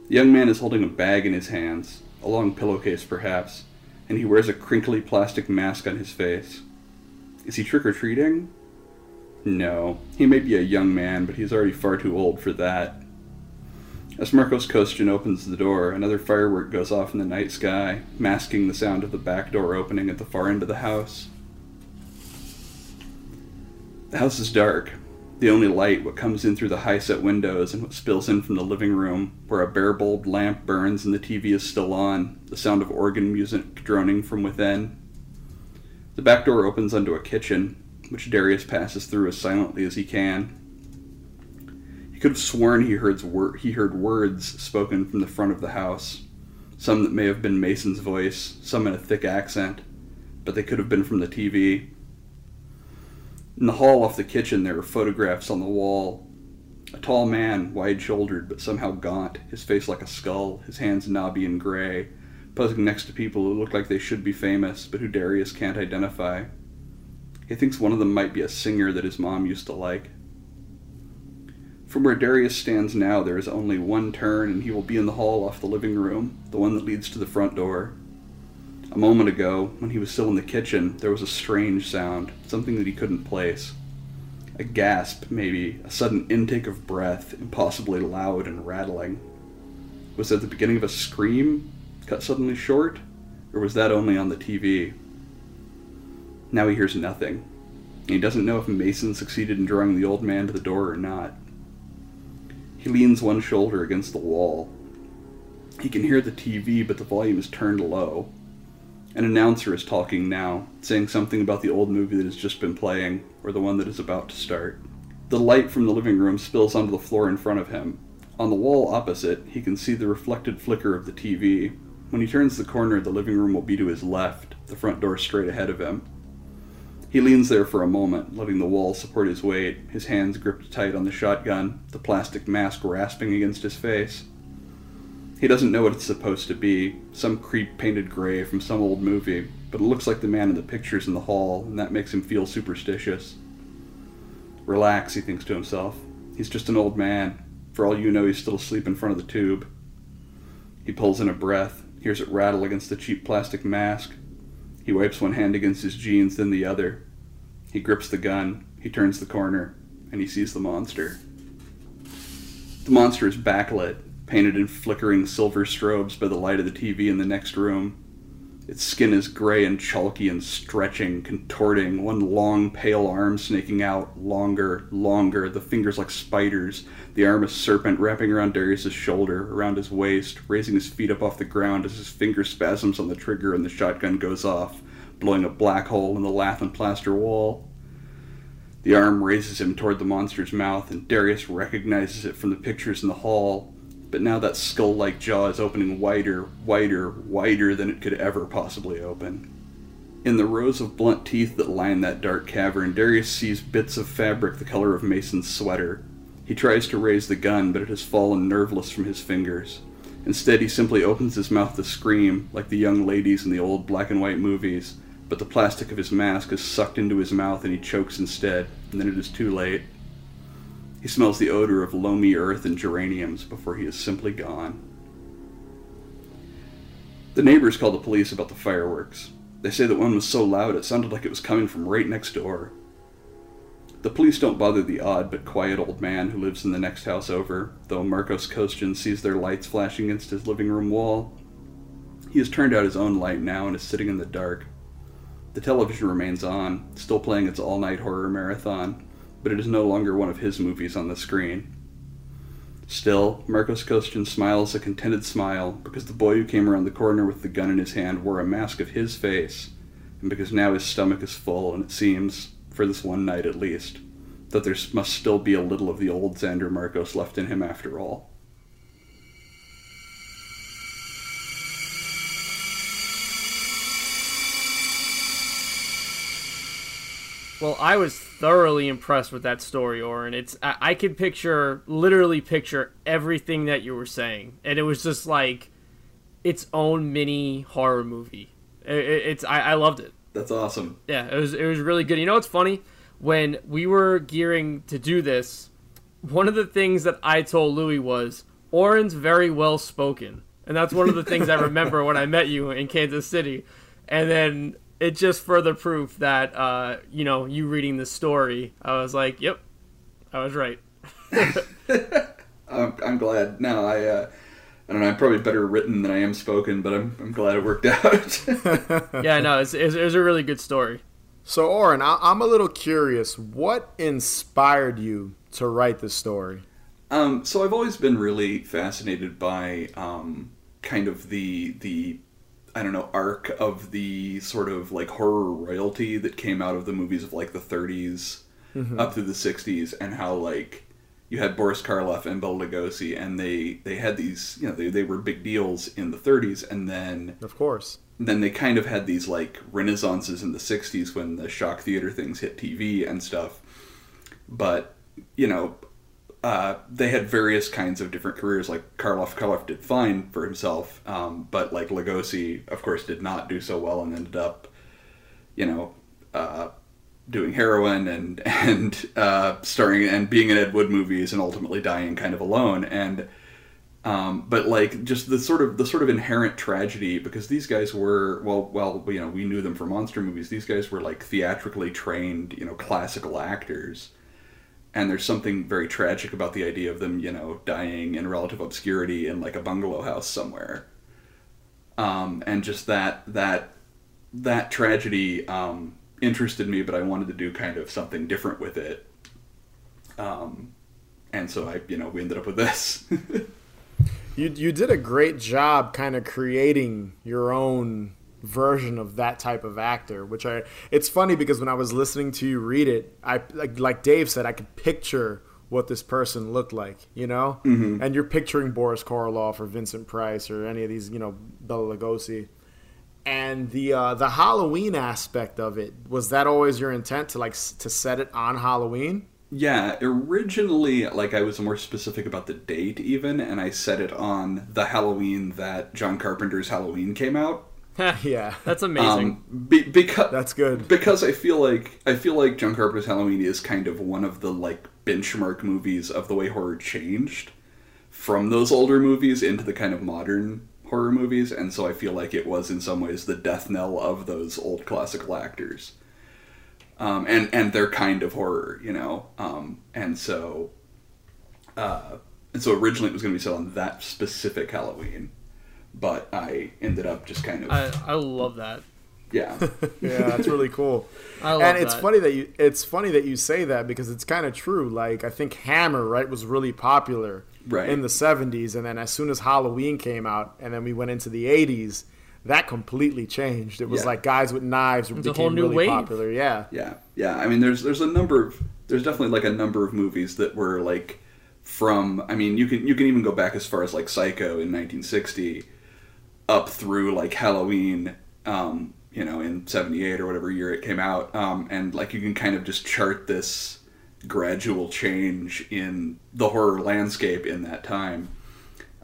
The young man is holding a bag in his hands, a long pillowcase perhaps, and he wears a crinkly plastic mask on his face. Is he trick or treating? No. He may be a young man, but he's already far too old for that. As Marcos Kostjan opens the door, another firework goes off in the night sky, masking the sound of the back door opening at the far end of the house. The house is dark. The only light what comes in through the high set windows and what spills in from the living room, where a bare bulbed lamp burns and the TV is still on, the sound of organ music droning from within. The back door opens onto a kitchen, which Darius passes through as silently as he can. He could have sworn he heard, wor- he heard words spoken from the front of the house, some that may have been Mason's voice, some in a thick accent, but they could have been from the TV. In the hall off the kitchen, there are photographs on the wall. A tall man, wide shouldered but somehow gaunt, his face like a skull, his hands knobby and gray, posing next to people who look like they should be famous, but who Darius can't identify. He thinks one of them might be a singer that his mom used to like. From where Darius stands now, there is only one turn, and he will be in the hall off the living room, the one that leads to the front door. A moment ago, when he was still in the kitchen, there was a strange sound, something that he couldn't place. A gasp, maybe, a sudden intake of breath, impossibly loud and rattling. Was that the beginning of a scream, cut suddenly short? Or was that only on the TV? Now he hears nothing. He doesn't know if Mason succeeded in drawing the old man to the door or not. He leans one shoulder against the wall. He can hear the TV, but the volume is turned low. An announcer is talking now, saying something about the old movie that has just been playing, or the one that is about to start. The light from the living room spills onto the floor in front of him. On the wall opposite, he can see the reflected flicker of the TV. When he turns the corner, the living room will be to his left, the front door straight ahead of him. He leans there for a moment, letting the wall support his weight, his hands gripped tight on the shotgun, the plastic mask rasping against his face. He doesn't know what it's supposed to be, some creep painted gray from some old movie, but it looks like the man in the pictures in the hall, and that makes him feel superstitious. Relax, he thinks to himself. He's just an old man. For all you know, he's still asleep in front of the tube. He pulls in a breath, hears it rattle against the cheap plastic mask. He wipes one hand against his jeans, then the other. He grips the gun, he turns the corner, and he sees the monster. The monster is backlit, painted in flickering silver strobes by the light of the TV in the next room. Its skin is gray and chalky and stretching, contorting, one long pale arm snaking out, longer, longer, the fingers like spiders, the arm a serpent wrapping around Darius's shoulder, around his waist, raising his feet up off the ground as his finger spasms on the trigger and the shotgun goes off, blowing a black hole in the lath and plaster wall. The arm raises him toward the monster's mouth, and Darius recognizes it from the pictures in the hall, but now that skull like jaw is opening wider, wider, wider than it could ever possibly open. In the rows of blunt teeth that line that dark cavern, Darius sees bits of fabric the color of Mason's sweater. He tries to raise the gun, but it has fallen nerveless from his fingers. Instead, he simply opens his mouth to scream, like the young ladies in the old black and white movies, but the plastic of his mask is sucked into his mouth and he chokes instead, and then it is too late. He smells the odor of loamy earth and geraniums before he is simply gone. The neighbors call the police about the fireworks. They say that one was so loud it sounded like it was coming from right next door. The police don't bother the odd but quiet old man who lives in the next house over, though Marcos Kostyan sees their lights flashing against his living room wall. He has turned out his own light now and is sitting in the dark. The television remains on, still playing its all night horror marathon, but it is no longer one of his movies on the screen. Still, Marcos Kostyan smiles a contented smile because the boy who came around the corner with the gun in his hand wore a mask of his face, and because now his stomach is full, and it seems, for this one night at least, that there must still be a little of the old Xander Marcos left in him after all. Well, I was thoroughly impressed with that story, Orrin. It's I, I could picture, literally picture everything that you were saying, and it was just like its own mini horror movie. It, it, it's I, I loved it. That's awesome. Yeah, it was it was really good. You know what's funny? When we were gearing to do this, one of the things that I told Louis was Orrin's very well spoken, and that's one of the things I remember when I met you in Kansas City. And then it just further proof that uh, you know you reading the story. I was like, yep, I was right. I'm, I'm glad. No, I uh, I don't know. I'm probably better written than I am spoken, but I'm I'm glad it worked out. yeah, no, it's, it's, it was a really good story. So, Orrin, I- I'm a little curious. What inspired you to write this story? Um, so I've always been really fascinated by um, kind of the the I don't know arc of the sort of like horror royalty that came out of the movies of like the 30s mm-hmm. up through the 60s, and how like you had Boris Karloff and Bela Lugosi, and they they had these you know they they were big deals in the 30s, and then Of course. then they kind of had these like renaissances in the 60s when the shock theater things hit TV and stuff. But, you know, uh, they had various kinds of different careers. Like Karloff, Karloff did fine for himself, um, but like Lugosi, of course, did not do so well and ended up, you know, uh, doing heroin and and uh, starring and being in Ed Wood movies and ultimately dying kind of alone. And um, but like just the sort of the sort of inherent tragedy because these guys were well well you know we knew them for monster movies. These guys were like theatrically trained you know classical actors and there's something very tragic about the idea of them, you know, dying in relative obscurity in like a bungalow house somewhere. Um, and just that that that tragedy um, interested me, but I wanted to do kind of something different with it. Um, and so I, you know, we ended up with this. You you did a great job kind of creating your own version of that type of actor, which I it's funny because when I was listening to you read it, I like like Dave said I could picture what this person looked like, you know? Mm-hmm. And you're picturing Boris Karloff or Vincent Price or any of these, you know, Bela Lugosi. And the uh, the Halloween aspect of it was that always your intent to like to set it on Halloween? Yeah, originally, like I was more specific about the date, even, and I set it on the Halloween that John Carpenter's Halloween came out. yeah, That's amazing. Um, be, because that's good. because I feel like I feel like John Carpenter's Halloween is kind of one of the like benchmark movies of the way horror changed from those older movies into the kind of modern horror movies, and so I feel like it was in some ways the death knell of those old classical actors. Um, and and their kind of horror, you know, um, and so, uh, and so originally it was going to be set on that specific Halloween, but I ended up just kind of I, I love that. yeah, Yeah, that's really cool. I love and it's that. funny that you it's funny that you say that because it's kind of true. Like I think Hammer, right, was really popular Right. in the 70s and then as soon as Halloween came out and then we went into the 80s, that completely changed. It was Yeah. like guys with knives a became whole new really wave. popular. Yeah. Yeah, yeah. I mean, there's there's a number of there's definitely like a number of movies that were like from. I mean, you can you can even go back as far as like Psycho in 1960, up through like Halloween, um, you know, in '78 or whatever year it came out, um, and like you can kind of just chart this gradual change in the horror landscape in that time.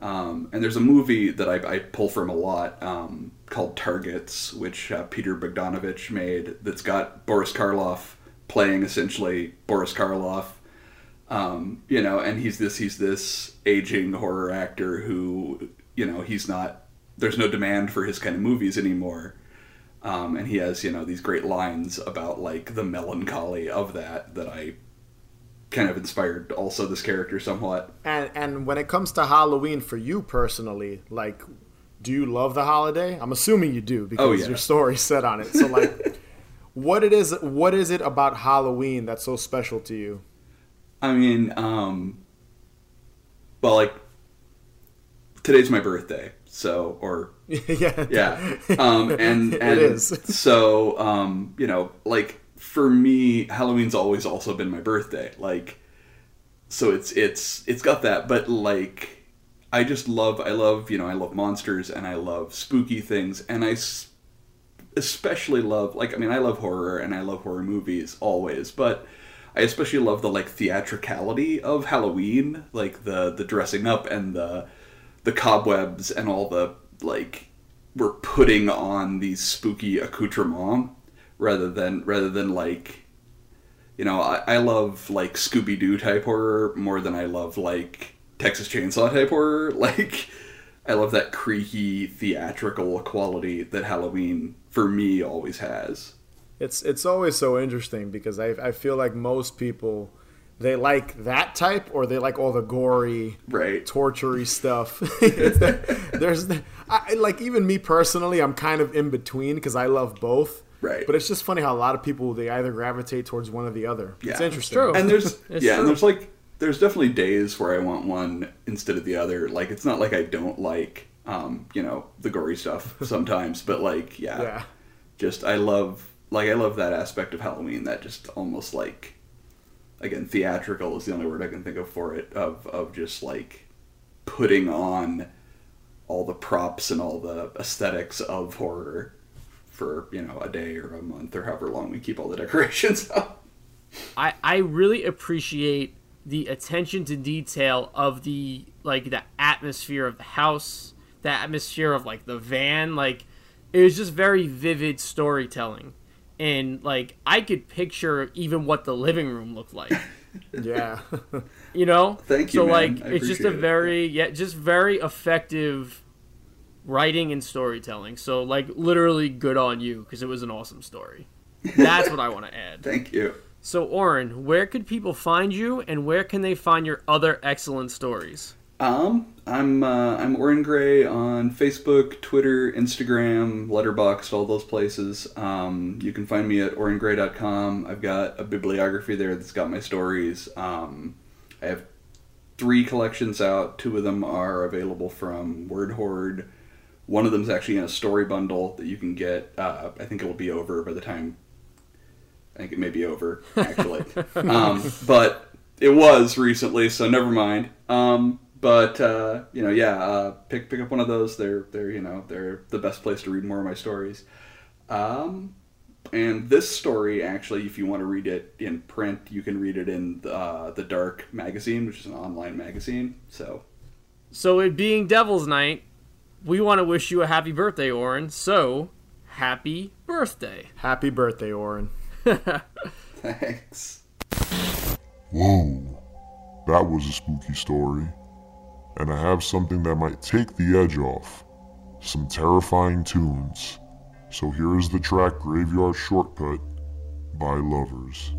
Um, and there's a movie that I, I pull from a lot um, called Targets, which uh, Peter Bogdanovich made. That's got Boris Karloff playing essentially Boris Karloff. Um, you know, and he's this he's this aging horror actor who you know he's not. There's no demand for his kind of movies anymore. Um, and he has you know these great lines about like the melancholy of that that I kind of inspired also this character somewhat. And and when it comes to Halloween for you personally, like do you love the holiday? I'm assuming you do because Oh, yeah. your story's set on it. So like what it is what is it about Halloween that's so special to you? I mean, um, well, like today's my birthday, so or yeah. yeah, um, and and so um, you know, like for me, Halloween's always also been my birthday, like so it's it's it's got that, but like I just love I love you know I love monsters and I love spooky things. And I s- especially love like I mean I love horror and I love horror movies always, but I especially love the like theatricality of Halloween, like the the dressing up and the the cobwebs and all the like we're putting on these spooky accoutrements rather than rather than like you know I, I love like Scooby Doo type horror more than I love like Texas Chainsaw type horror like I love that creaky theatrical quality that Halloween for me always has. It's it's always so interesting because I I feel like most people they like that type or they like all the gory Right. tortury stuff. There's I, like even me personally, I'm kind of in between because I love both. Right. But it's just funny how a lot of people they either gravitate towards one or the other. Yeah. It's Yeah. interesting. true. and there's It's yeah, true. and there's like there's definitely days where I want one instead of the other. Like it's not like I don't like Um, you know, the gory stuff sometimes, but like, yeah, Yeah. just I love like I love that aspect of Halloween. That just almost like again theatrical is the only word I can think of for it. Of of just like putting on all the props and all the aesthetics of horror for you know a day or a month or however long we keep all the decorations up. I I really appreciate the attention to detail of the like the atmosphere of the house, the atmosphere of like the van, like it was just very vivid storytelling. And like I could picture even what the living room looked like. Yeah. You know? Thank you, So man. like I it's just a appreciate it. very yeah, just very effective writing and storytelling. So like literally good on you because it was an awesome story. That's what I want to add. Thank you. So, Orrin, where could people find you, and where can they find your other excellent stories? Um, I'm uh, I'm Orrin Grey on Facebook, Twitter, Instagram, Letterboxd, all those places. Um, you can find me at orringrey.com. I've got a bibliography there that's got my stories. Um, I have three collections out. Two of them are available from Word Horde. One of them is actually in a story bundle that you can get. Uh, I think it will be over by the time. I think it may be over actually, um, but it was recently, so never mind. Um, but uh, you know, yeah, uh, pick pick up one of those. They're they're you know they're the best place to read more of my stories. Um, and this story, actually, if you want to read it in print, you can read it in the, uh, the Dark magazine, which is an online magazine. So So, it being Devil's Night, we want to wish you a happy birthday, Orrin. So, happy birthday. Happy birthday, Orrin. thanks. Whoa, that was a spooky story. And I have something that might take the edge off. Some terrifying tunes. So here is the track Graveyard Shortcut by Lovers.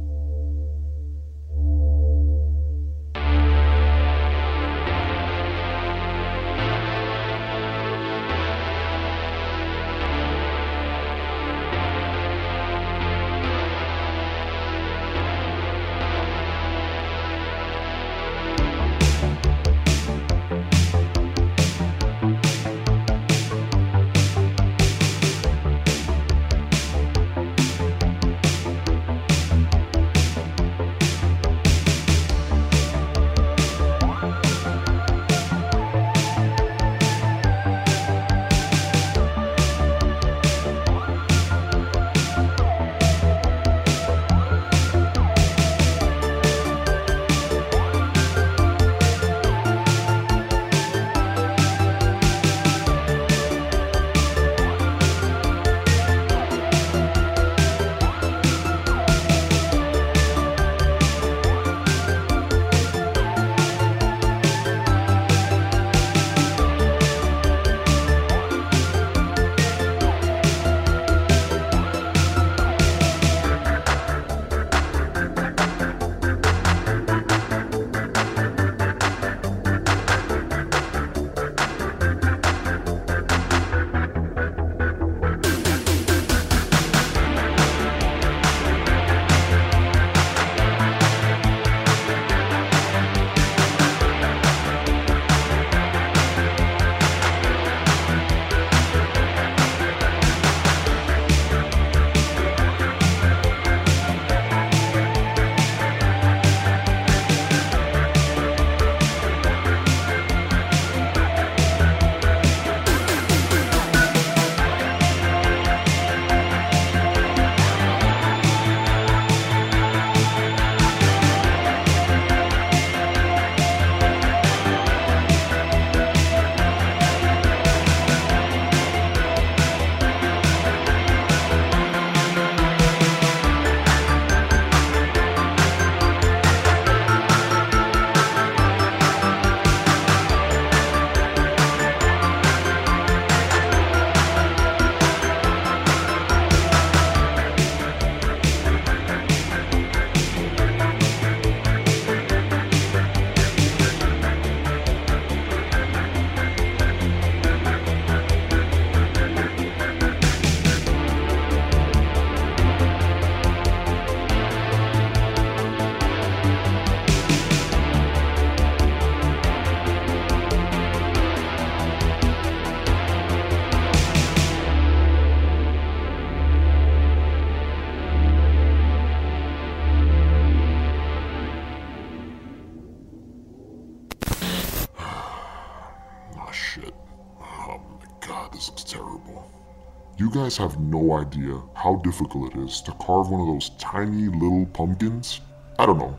Guys have no idea how difficult it is to carve one of those tiny little pumpkins. I don't know.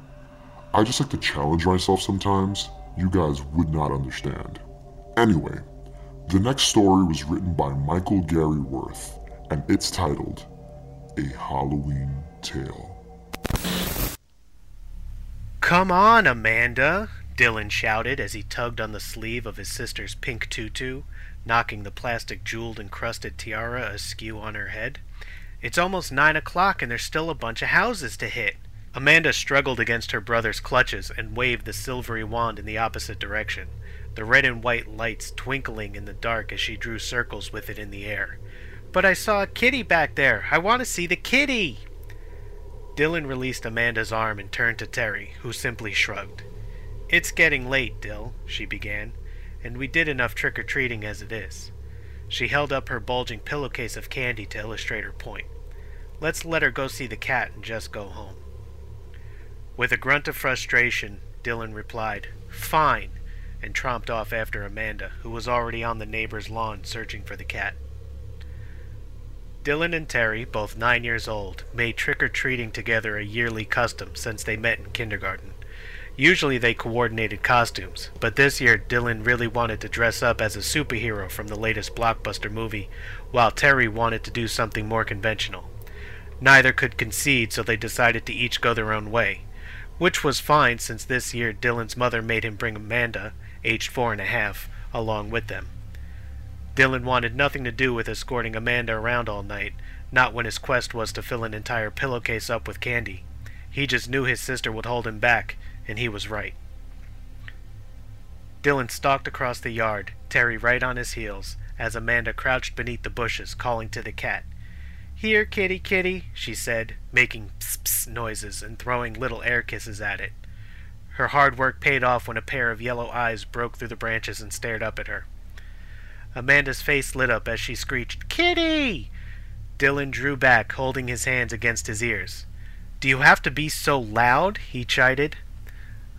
I just like to challenge myself sometimes. You guys would not understand. Anyway, the next story was written by Michael Gary Wirth, and it's titled A Halloween Tale. Come on, Amanda, Dylan shouted as he tugged on the sleeve of his sister's pink tutu, knocking the plastic jeweled encrusted tiara askew on her head. It's almost nine o'clock and there's still a bunch of houses to hit. Amanda struggled against her brother's clutches and waved the silvery wand in the opposite direction, the red and white lights twinkling in the dark as she drew circles with it in the air. But I saw a kitty back there. I want to see the kitty. Dylan released Amanda's arm and turned to Terry, who simply shrugged. It's getting late, Dill, she began, and we did enough trick or treating as it is. She held up her bulging pillowcase of candy to illustrate her point. Let's let her go see the cat and just go home. With a grunt of frustration, Dylan replied, Fine, and tromped off after Amanda, who was already on the neighbor's lawn searching for the cat. Dylan and Terry, both nine years old, made trick or treating together a yearly custom since they met in kindergarten. Usually they coordinated costumes, but this year Dylan really wanted to dress up as a superhero from the latest blockbuster movie, while Terry wanted to do something more conventional. Neither could concede, so they decided to each go their own way, which was fine since this year Dylan's mother made him bring Amanda, aged four and a half, along with them. Dylan wanted nothing to do with escorting Amanda around all night, not when his quest was to fill an entire pillowcase up with candy. He just knew his sister would hold him back, and he was right. Dylan stalked across the yard, Terry right on his heels, as Amanda crouched beneath the bushes, calling to the cat. Here, kitty, kitty, she said, making pss pss noises and throwing little air kisses at it. Her hard work paid off when a pair of yellow eyes broke through the branches and stared up at her. Amanda's face lit up as she screeched, Kitty! Dylan drew back, holding his hands against his ears. Do you have to be so loud? he chided.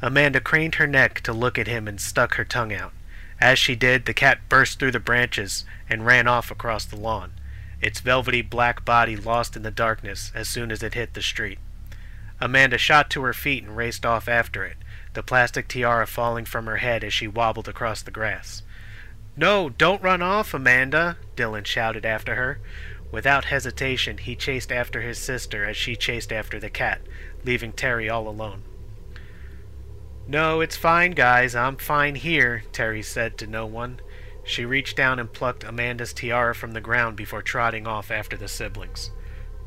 Amanda craned her neck to look at him and stuck her tongue out. As she did, the cat burst through the branches and ran off across the lawn, its velvety black body lost in the darkness as soon as it hit the street. Amanda shot to her feet and raced off after it, the plastic tiara falling from her head as she wobbled across the grass. No, don't run off, Amanda, Dylan shouted after her. Without hesitation, he chased after his sister as she chased after the cat, leaving Terry all alone. No, it's fine, guys. I'm fine here, Terry said to no one. She reached down and plucked Amanda's tiara from the ground before trotting off after the siblings.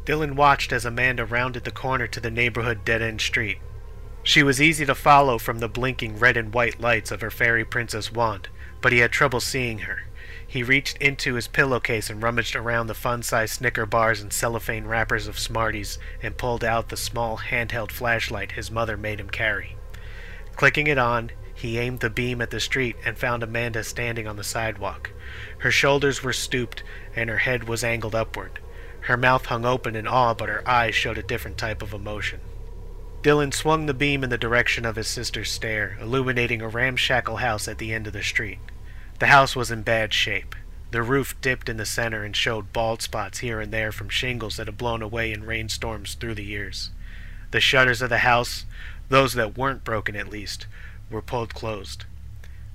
Dylan watched as Amanda rounded the corner to the neighborhood dead end street. She was easy to follow from the blinking red and white lights of her fairy princess wand, but he had trouble seeing her. He reached into his pillowcase and rummaged around the fun-sized Snicker bars and cellophane wrappers of Smarties and pulled out the small handheld flashlight his mother made him carry. Clicking it on, he aimed the beam at the street and found Amanda standing on the sidewalk. Her shoulders were stooped and her head was angled upward. Her mouth hung open in awe, but her eyes showed a different type of emotion. Dylan swung the beam in the direction of his sister's stare, illuminating a ramshackle house at the end of the street. The house was in bad shape. The roof dipped in the center and showed bald spots here and there from shingles that had blown away in rainstorms through the years. The shutters of the house, those that weren't broken at least, were pulled closed.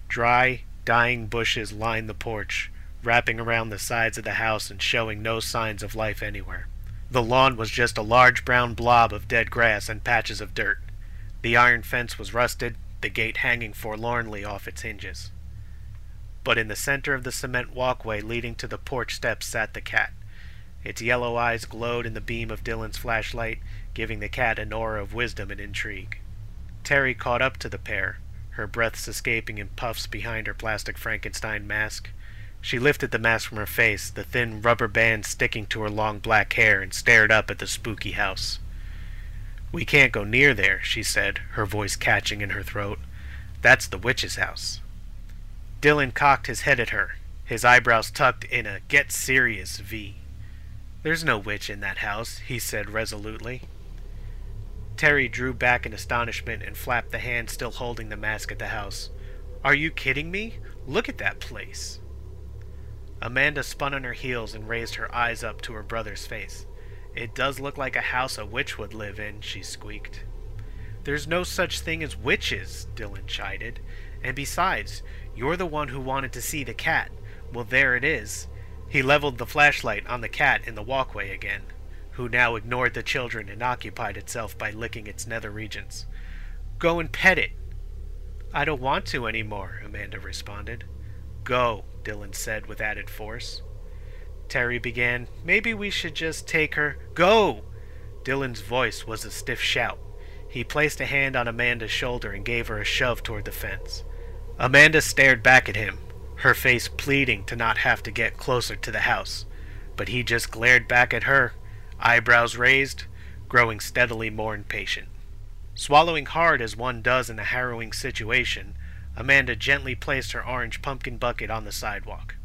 Dry, dying bushes lined the porch, wrapping around the sides of the house and showing no signs of life anywhere. The lawn was just a large brown blob of dead grass and patches of dirt. The iron fence was rusted, the gate hanging forlornly off its hinges. But in the center of the cement walkway leading to the porch steps sat the cat. Its yellow eyes glowed in the beam of Dylan's flashlight, giving the cat an aura of wisdom and intrigue. Terry caught up to the pair, her breaths escaping in puffs behind her plastic Frankenstein mask. She lifted the mask from her face, the thin rubber band sticking to her long black hair, and stared up at the spooky house. We can't go near there, she said, her voice catching in her throat. That's the witch's house. Dylan cocked his head at her, his eyebrows tucked in a get serious V. There's no witch in that house, he said resolutely. Terry drew back in astonishment and flapped the hand still holding the mask at the house. Are you kidding me? Look at that place. Amanda spun on her heels and raised her eyes up to her brother's face. It does look like a house a witch would live in, she squeaked. There's no such thing as witches, Dylan chided. And besides, you're the one who wanted to see the cat. Well, there it is. He leveled the flashlight on the cat in the walkway again, who now ignored the children and occupied itself by licking its nether regions. Go and pet it. I don't want to anymore, Amanda responded. Go, Dylan said with added force. Terry began, Maybe we should just take her. Go! Dylan's voice was a stiff shout. He placed a hand on Amanda's shoulder and gave her a shove toward the fence. Amanda stared back at him, her face pleading to not have to get closer to the house, but he just glared back at her, eyebrows raised, growing steadily more impatient. Swallowing hard as one does in a harrowing situation, Amanda gently placed her orange pumpkin bucket on the sidewalk.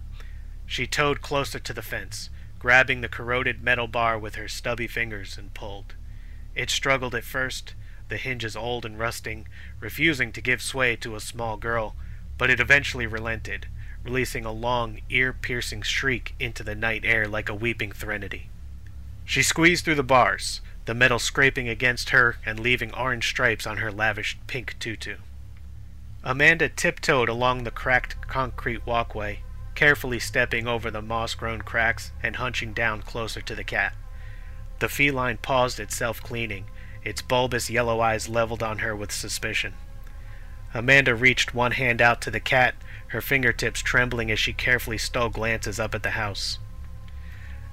She towed closer to the fence, grabbing the corroded metal bar with her stubby fingers, and pulled. It struggled at first, the hinges old and rusting, refusing to give sway to a small girl, but it eventually relented, releasing a long, ear-piercing shriek into the night air like a weeping threnody. She squeezed through the bars, the metal scraping against her and leaving orange stripes on her lavish pink tutu. Amanda tiptoed along the cracked concrete walkway, carefully stepping over the moss-grown cracks and hunching down closer to the cat. The feline paused itself cleaning, its bulbous yellow eyes leveled on her with suspicion. Amanda reached one hand out to the cat, her fingertips trembling as she carefully stole glances up at the house.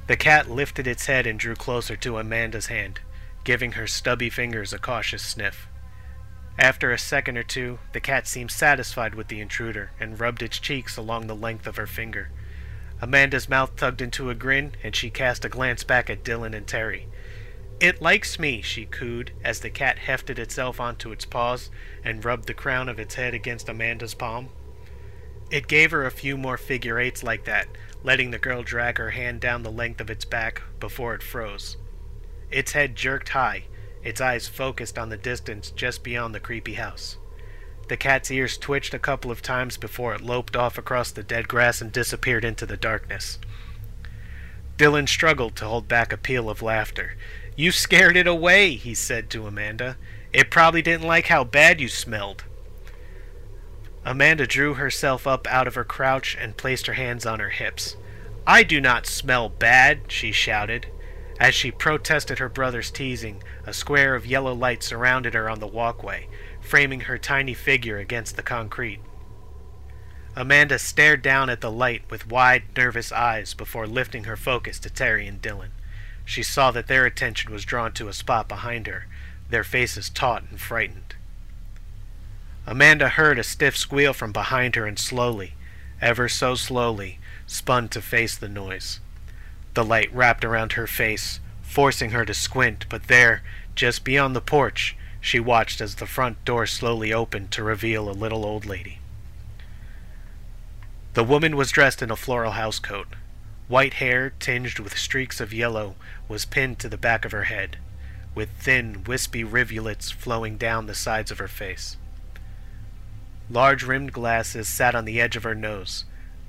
The cat lifted its head and drew closer to Amanda's hand, giving her stubby fingers a cautious sniff. After a second or two, the cat seemed satisfied with the intruder and rubbed its cheeks along the length of her finger. Amanda's mouth tugged into a grin, and she cast a glance back at Dylan and Terry. It likes me, she cooed, as the cat hefted itself onto its paws and rubbed the crown of its head against Amanda's palm. It gave her a few more figure eights like that, letting the girl drag her hand down the length of its back before it froze. Its head jerked high, its eyes focused on the distance just beyond the creepy house. The cat's ears twitched a couple of times before it loped off across the dead grass and disappeared into the darkness. Dylan struggled to hold back a peal of laughter. You scared it away, he said to Amanda. It probably didn't like how bad you smelled. Amanda drew herself up out of her crouch and placed her hands on her hips. I do not smell bad, she shouted. As she protested her brother's teasing, a square of yellow light surrounded her on the walkway, framing her tiny figure against the concrete. Amanda stared down at the light with wide, nervous eyes before lifting her focus to Terry and Dylan. She saw that their attention was drawn to a spot behind her, their faces taut and frightened. Amanda heard a stiff squeal from behind her and slowly, ever so slowly, spun to face the noise. The light wrapped around her face, forcing her to squint, but there, just beyond the porch, she watched as the front door slowly opened to reveal a little old lady. The woman was dressed in a floral housecoat. White hair, tinged with streaks of yellow, was pinned to the back of her head, with thin, wispy rivulets flowing down the sides of her face. Large rimmed glasses sat on the edge of her nose,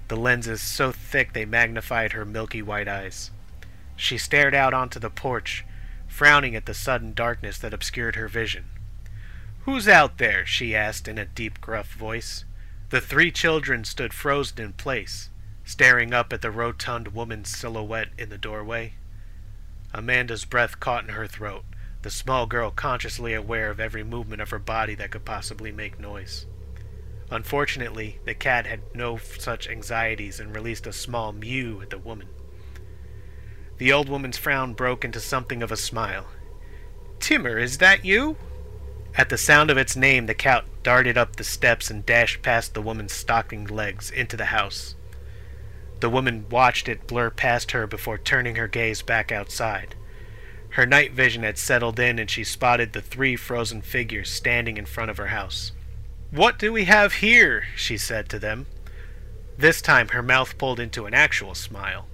the lenses so thick they magnified her milky white eyes. She stared out onto the porch, frowning at the sudden darkness that obscured her vision. Who's out there? she asked in a deep, gruff voice. The three children stood frozen in place, staring up at the rotund woman's silhouette in the doorway. Amanda's breath caught in her throat, the small girl consciously aware of every movement of her body that could possibly make noise. Unfortunately, the cat had no such anxieties and released a small mew at the woman. The old woman's frown broke into something of a smile. Timmer, is that you? At the sound of its name, the cat darted up the steps and dashed past the woman's stockinged legs into the house. The woman watched it blur past her before turning her gaze back outside. Her night vision had settled in and she spotted the three frozen figures standing in front of her house. What do we have here? she said to them. This time her mouth pulled into an actual smile.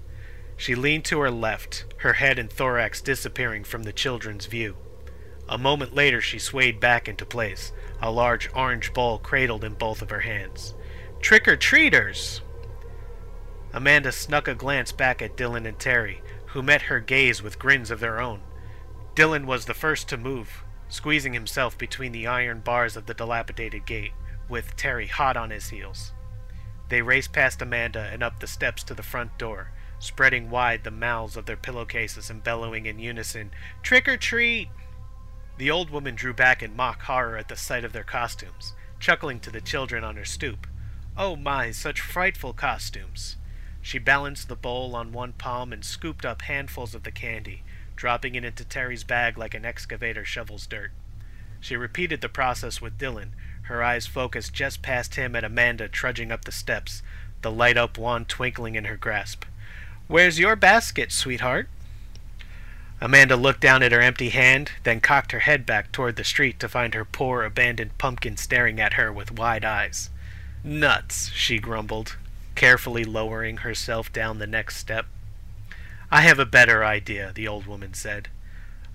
She leaned to her left, her head and thorax disappearing from the children's view. A moment later she swayed back into place, a large orange ball cradled in both of her hands. Trick or treaters! Amanda snuck a glance back at Dylan and Terry, who met her gaze with grins of their own. Dylan was the first to move, squeezing himself between the iron bars of the dilapidated gate, with Terry hot on his heels. They raced past Amanda and up the steps to the front door, spreading wide the mouths of their pillowcases and bellowing in unison, Trick or treat! The old woman drew back in mock horror at the sight of their costumes, chuckling to the children on her stoop. Oh my, such frightful costumes! She balanced the bowl on one palm and scooped up handfuls of the candy, dropping it into Terry's bag like an excavator shovels dirt. She repeated the process with Dylan, her eyes focused just past him at Amanda trudging up the steps, the light up wand twinkling in her grasp. Where's your basket, sweetheart? Amanda looked down at her empty hand, then cocked her head back toward the street to find her poor abandoned pumpkin staring at her with wide eyes. Nuts, she grumbled, carefully lowering herself down the next step. I have a better idea, the old woman said.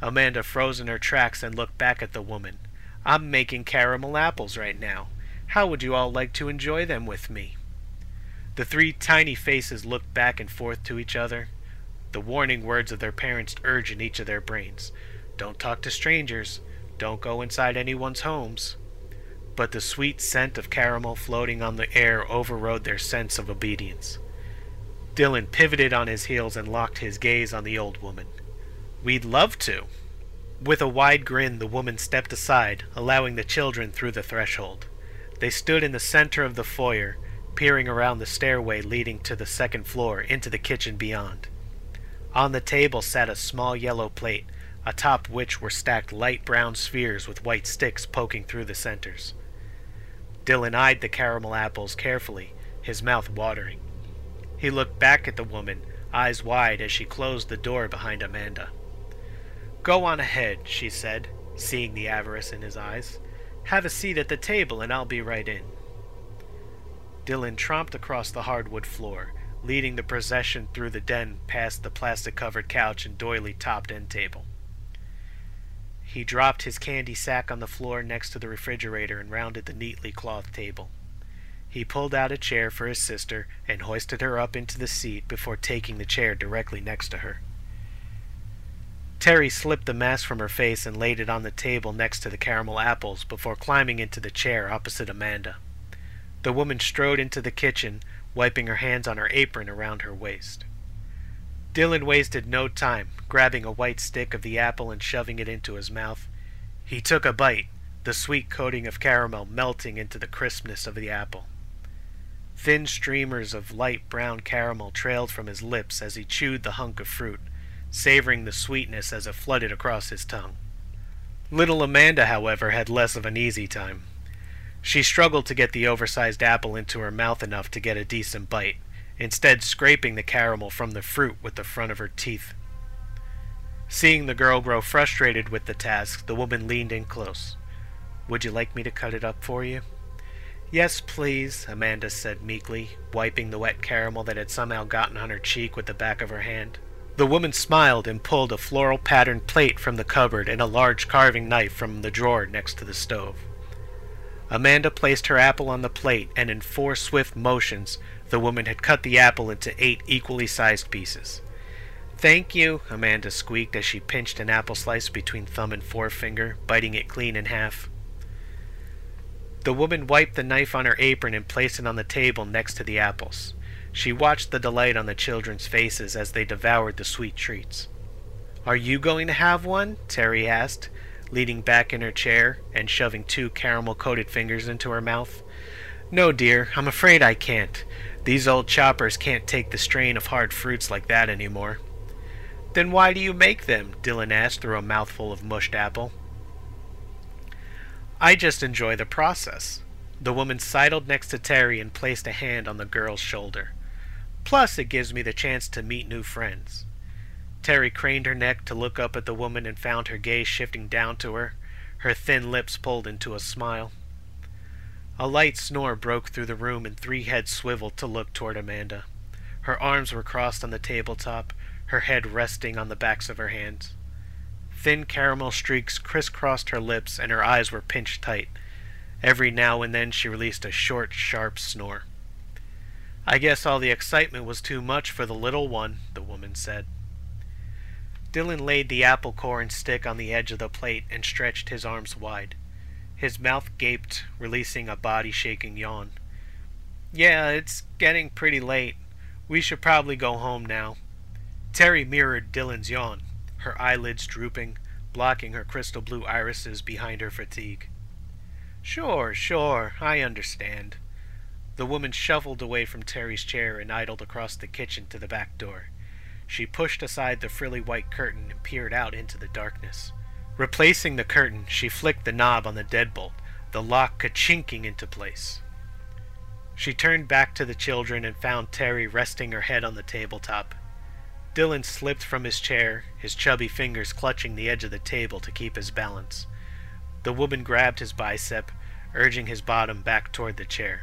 Amanda froze in her tracks and looked back at the woman. I'm making caramel apples right now. How would you all like to enjoy them with me? The three tiny faces looked back and forth to each other, the warning words of their parents urged in each of their brains. Don't talk to strangers. Don't go inside anyone's homes but the sweet scent of caramel floating on the air overrode their sense of obedience. Dylan pivoted on his heels and locked his gaze on the old woman. We'd love to. With a wide grin, the woman stepped aside, allowing the children through the threshold. They stood in the center of the foyer, peering around the stairway leading to the second floor into the kitchen beyond. On the table sat a small yellow plate, atop which were stacked light brown spheres with white sticks poking through the centers. Dylan eyed the caramel apples carefully, his mouth watering. He looked back at the woman, eyes wide as she closed the door behind Amanda. Go on ahead, she said, seeing the avarice in his eyes. Have a seat at the table and I'll be right in. Dylan tromped across the hardwood floor, leading the procession through the den past the plastic covered couch and doily topped end table. He dropped his candy sack on the floor next to the refrigerator and rounded the neatly clothed table. He pulled out a chair for his sister and hoisted her up into the seat before taking the chair directly next to her. Terry slipped the mask from her face and laid it on the table next to the caramel apples before climbing into the chair opposite Amanda. The woman strode into the kitchen, wiping her hands on her apron around her waist. Dylan wasted no time, grabbing a white stick of the apple and shoving it into his mouth. He took a bite, the sweet coating of caramel melting into the crispness of the apple. Thin streamers of light brown caramel trailed from his lips as he chewed the hunk of fruit, savoring the sweetness as it flooded across his tongue. Little Amanda, however, had less of an easy time. She struggled to get the oversized apple into her mouth enough to get a decent bite instead scraping the caramel from the fruit with the front of her teeth. Seeing the girl grow frustrated with the task, the woman leaned in close. Would you like me to cut it up for you? Yes, please, Amanda said meekly, wiping the wet caramel that had somehow gotten on her cheek with the back of her hand. The woman smiled and pulled a floral patterned plate from the cupboard and a large carving knife from the drawer next to the stove. Amanda placed her apple on the plate, and in four swift motions, the woman had cut the apple into eight equally sized pieces. Thank you, Amanda squeaked as she pinched an apple slice between thumb and forefinger, biting it clean in half. The woman wiped the knife on her apron and placed it on the table next to the apples. She watched the delight on the children's faces as they devoured the sweet treats. Are you going to have one? Terry asked, leaning back in her chair and shoving two caramel coated fingers into her mouth. No, dear, I'm afraid I can't. These old choppers can't take the strain of hard fruits like that anymore. Then why do you make them? Dylan asked through a mouthful of mushed apple. I just enjoy the process. The woman sidled next to Terry and placed a hand on the girl's shoulder. Plus, it gives me the chance to meet new friends. Terry craned her neck to look up at the woman and found her gaze shifting down to her, her thin lips pulled into a smile. A light snore broke through the room and three heads swiveled to look toward Amanda. Her arms were crossed on the tabletop, her head resting on the backs of her hands. Thin caramel streaks crisscrossed her lips and her eyes were pinched tight. Every now and then she released a short, sharp snore. I guess all the excitement was too much for the little one, the woman said. Dylan laid the apple core and stick on the edge of the plate and stretched his arms wide. His mouth gaped, releasing a body shaking yawn. Yeah, it's getting pretty late. We should probably go home now. Terry mirrored Dylan's yawn, her eyelids drooping, blocking her crystal blue irises behind her fatigue. Sure, sure, I understand. The woman shuffled away from Terry's chair and idled across the kitchen to the back door. She pushed aside the frilly white curtain and peered out into the darkness. Replacing the curtain, she flicked the knob on the deadbolt, the lock ka-chinking into place. She turned back to the children and found Terry resting her head on the tabletop. Dylan slipped from his chair, his chubby fingers clutching the edge of the table to keep his balance. The woman grabbed his bicep, urging his bottom back toward the chair.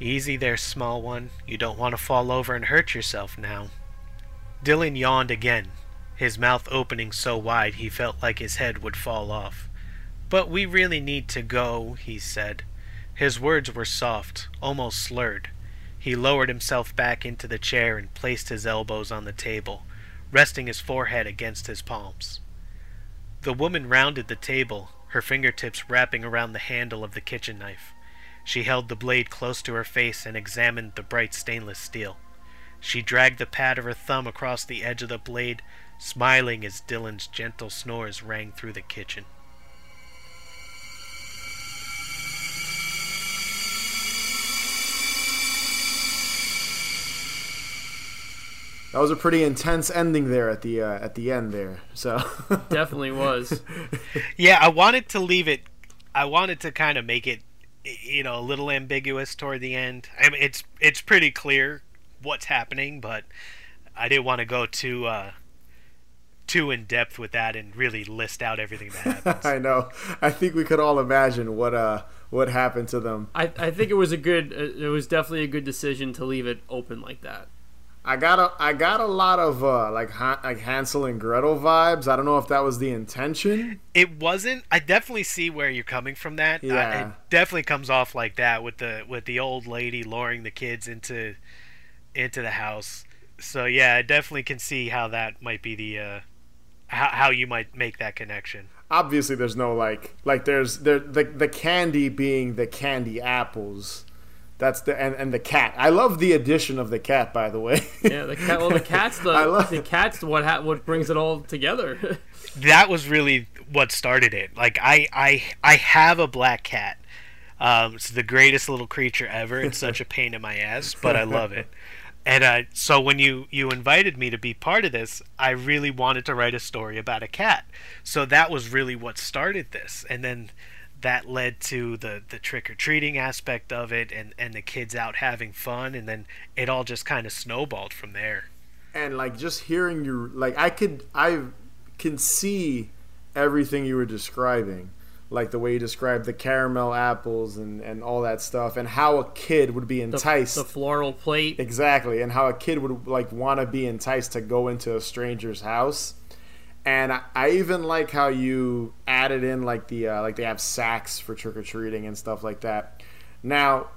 Easy there, small one. You don't want to fall over and hurt yourself now. Dylan yawned again, his mouth opening so wide he felt like his head would fall off. But we really need to go, he said. His words were soft, almost slurred. He lowered himself back into the chair and placed his elbows on the table, resting his forehead against his palms. The woman rounded the table, her fingertips wrapping around the handle of the kitchen knife. She held the blade close to her face and examined the bright stainless steel. She dragged the pad of her thumb across the edge of the blade, smiling as Dylan's gentle snores rang through the kitchen. That was a pretty intense ending there at the uh, at the end there. So Definitely was. Yeah, I wanted to leave it. I wanted to kind of make it, you know, a little ambiguous toward the end. I mean, it's it's pretty clear what's happening, but I didn't want to go too uh, too in depth with that and really list out everything that happens. I know. I think we could all imagine what uh what happened to them. I, I think it was a good. uh, It was definitely a good decision to leave it open like that. I got a I got a lot of uh like Han, like Hansel and Gretel vibes. I don't know if that was the intention. it wasn't. I definitely see where you're coming from. That Uh, Yeah. it definitely comes off like that with the with the old lady luring the kids into into the house. So yeah, I definitely can see how that might be the uh, how how you might make that connection. Obviously, there's no like like there's there the the candy being the candy apples. That's the and, and the cat. I love the addition of the cat, by the way. Yeah, the cat. Well, the cat's the I love- the cat's what ha- what brings it all together. that was really what started it. Like I I I have a black cat. Um, it's the greatest little creature ever. It's such a pain in my ass, but I love it. And uh, so when you you invited me to be part of this, I really wanted to write a story about a cat. So that was really what started this, and then that led to the the trick or treating aspect of it, and and the kids out having fun, and then it all just kind of snowballed from there. and like just hearing you like I could I can see everything you were describing like the way you described the caramel apples and and all that stuff and how a kid would be the, enticed the floral plate. exactly and how a kid would like want to be enticed to go into a stranger's house and I, I even like how you added in like the uh, like they have sacks for trick or treating and stuff like that now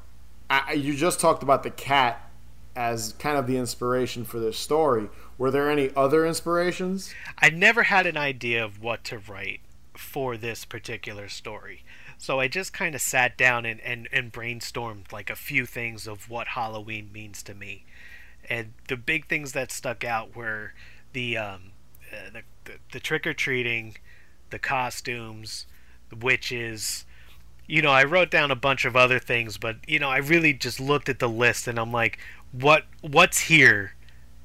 I, you just talked about the cat as kind of the inspiration for this story. Were there any other inspirations? I never had an idea of what to write for this particular story. So I just kind of sat down and, and, and brainstormed like a few things of what Halloween means to me. And the big things that stuck out were the um, uh, the, the, trick or treating, the costumes, the witches. You know, I wrote down a bunch of other things, but you know, I really just looked at the list and I'm like, what what's here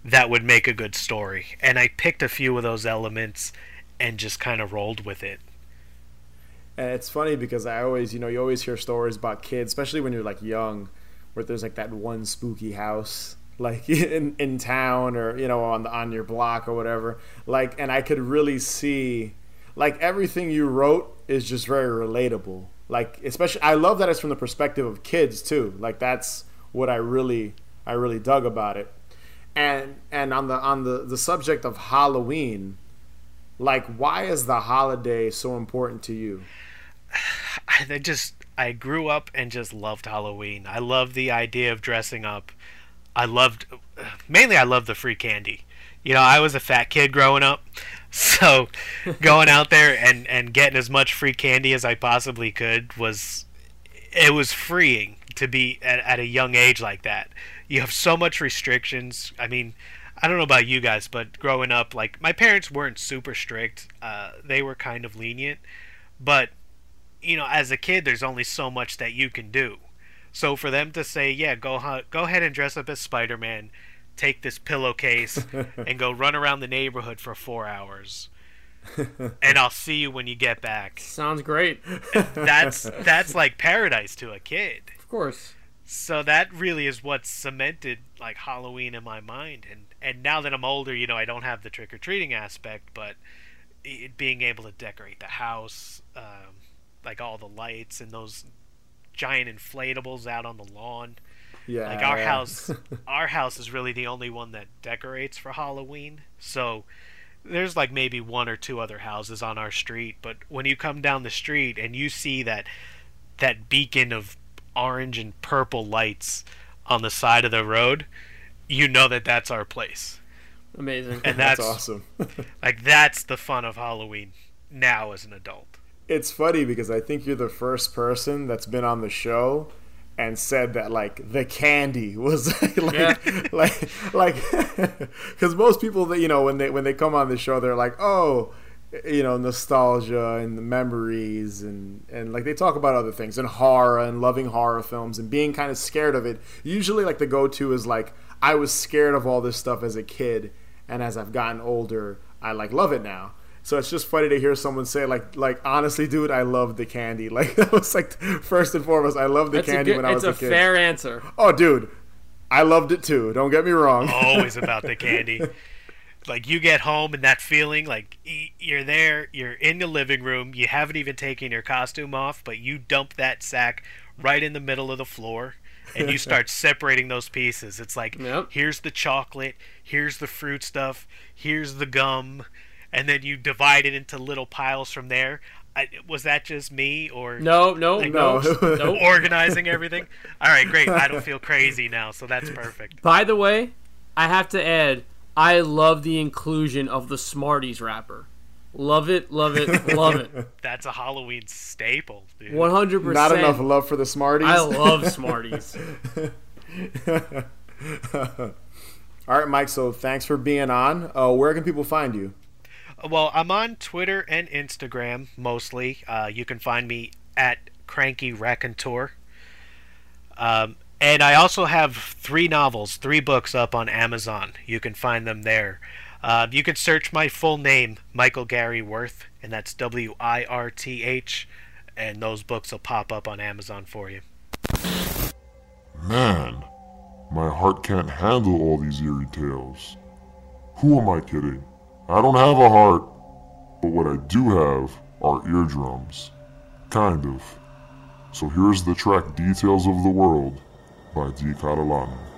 that would make a good story? And I picked a few of those elements and just kind of rolled with it. And it's funny because I always, you know, you always hear stories about kids, especially when you're like young, where there's like that one spooky house like in, in town or you know on the, on your block or whatever like and i could really see like everything you wrote is just very relatable like especially i love that it's from the perspective of kids too like that's what i really i really dug about it and and on the on the the subject of halloween like why is the holiday so important to you I just I grew up and just loved Halloween. I love the idea of dressing up. I loved mainly I loved the free candy. You know, I was a fat kid growing up, so going out there and and getting as much free candy as I possibly could was it was freeing to be at, at a young age like that. You have so much restrictions. I mean, I don't know about you guys, but growing up, like my parents weren't super strict. Uh, they were kind of lenient, but you know, as a kid, there's only so much that you can do. So for them to say, "Yeah, go go ahead and dress up as Spider-Man, take this pillowcase, and go run around the neighborhood for four hours." and I'll see you when you get back. Sounds great. that's that's like paradise to a kid. Of course. So that really is what cemented like Halloween in my mind, and and now that I'm older, you know, I don't have the trick or treating aspect, but it, being able to decorate the house, um, like all the lights and those giant inflatables out on the lawn. Yeah. Like our house, our house is really the only one that decorates for Halloween. So there's like maybe one or two other houses on our street, but when you come down the street and you see that that beacon of orange and purple lights on the side of the road, you know that that's our place. Amazing. And that's, That's awesome. like that's the fun of Halloween now as an adult. It's funny because I think you're the first person that's been on the show and said that like the candy was like Yeah. like like because most people that you know when they when they come on the show they're like oh you know nostalgia and the memories and and like they talk about other things and horror and loving horror films and being kind of scared of it usually like the go-to is like i was scared of all this stuff as a kid and as i've gotten older i like love it now so it's just funny to hear someone say like like honestly dude i love the candy like that was like first and foremost i love the That's candy good, when i was a, a kid fair answer. oh dude i loved it too don't get me wrong Always about the candy. Like you get home and that feeling like you're there, you're in the living room, you haven't even taken your costume off, but you dump that sack right in the middle of the floor and you start separating those pieces. It's like Yep. here's the chocolate, here's the fruit stuff, here's the gum, and then you divide it into little piles from there. I, was that just me or No, no, no, No. no. organizing everything? All right, great. I don't feel crazy now, so that's perfect. By the way, I have to add, I love the inclusion of the Smarties wrapper. Love it, love it, love it. That's a Halloween staple, dude. One hundred percent. not enough love for the smarties I love Smarties. all right mike so thanks for being on uh, where can people find you Well, I'm on Twitter and Instagram mostly. Uh, you can find me at Cranky Raconteur. Um, and I also have three novels, three books up on Amazon. You can find them there. Uh, you can search my full name, Michael Gary Wirth, and that's W I R T H, and those books will pop up on Amazon for you. Man, my heart can't handle all these eerie tales. Who am I kidding? I don't have a heart, but what I do have are eardrums. Kind of. So here's the track Details of the World by Di Catalano.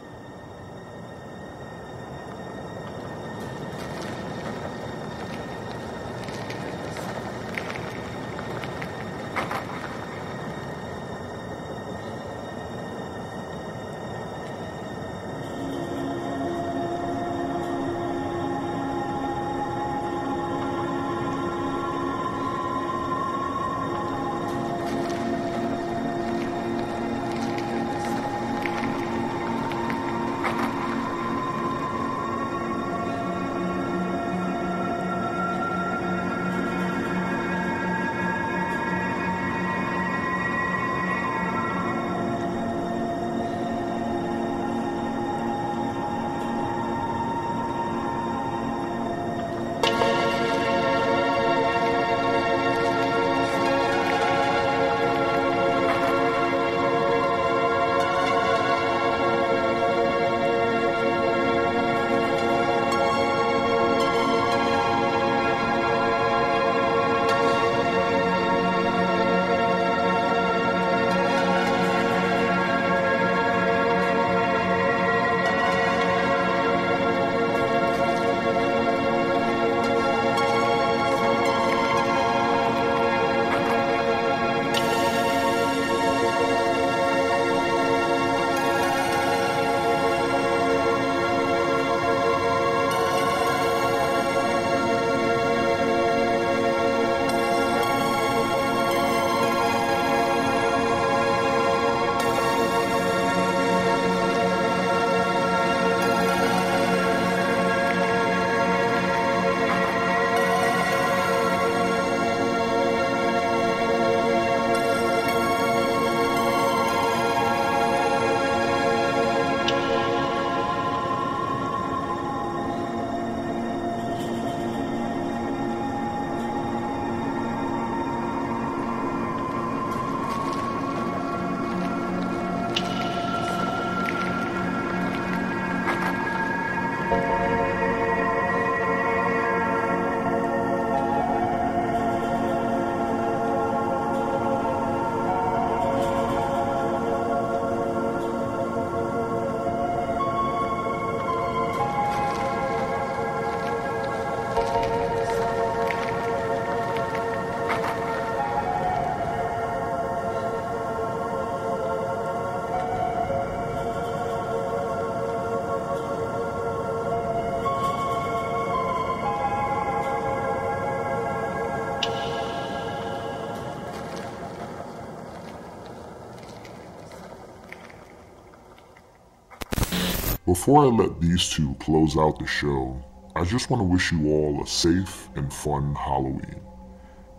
Before I let these two close out the show, I just want to wish you all a safe and fun Halloween.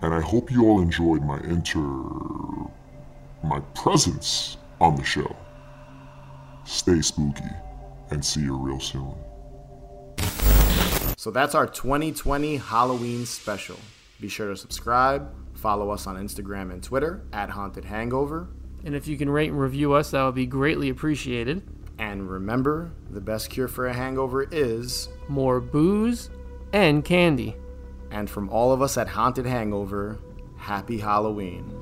And I hope you all enjoyed my inter. my presence on the show. Stay spooky and see you real soon. So that's our 2020 Halloween special. Be sure to subscribe, follow us on Instagram and Twitter at Haunted Hangover, And if you can rate and review us, that would be greatly appreciated. And remember the best cure for a hangover is. More booze and candy. And from all of us at Haunted Hangover, happy Halloween.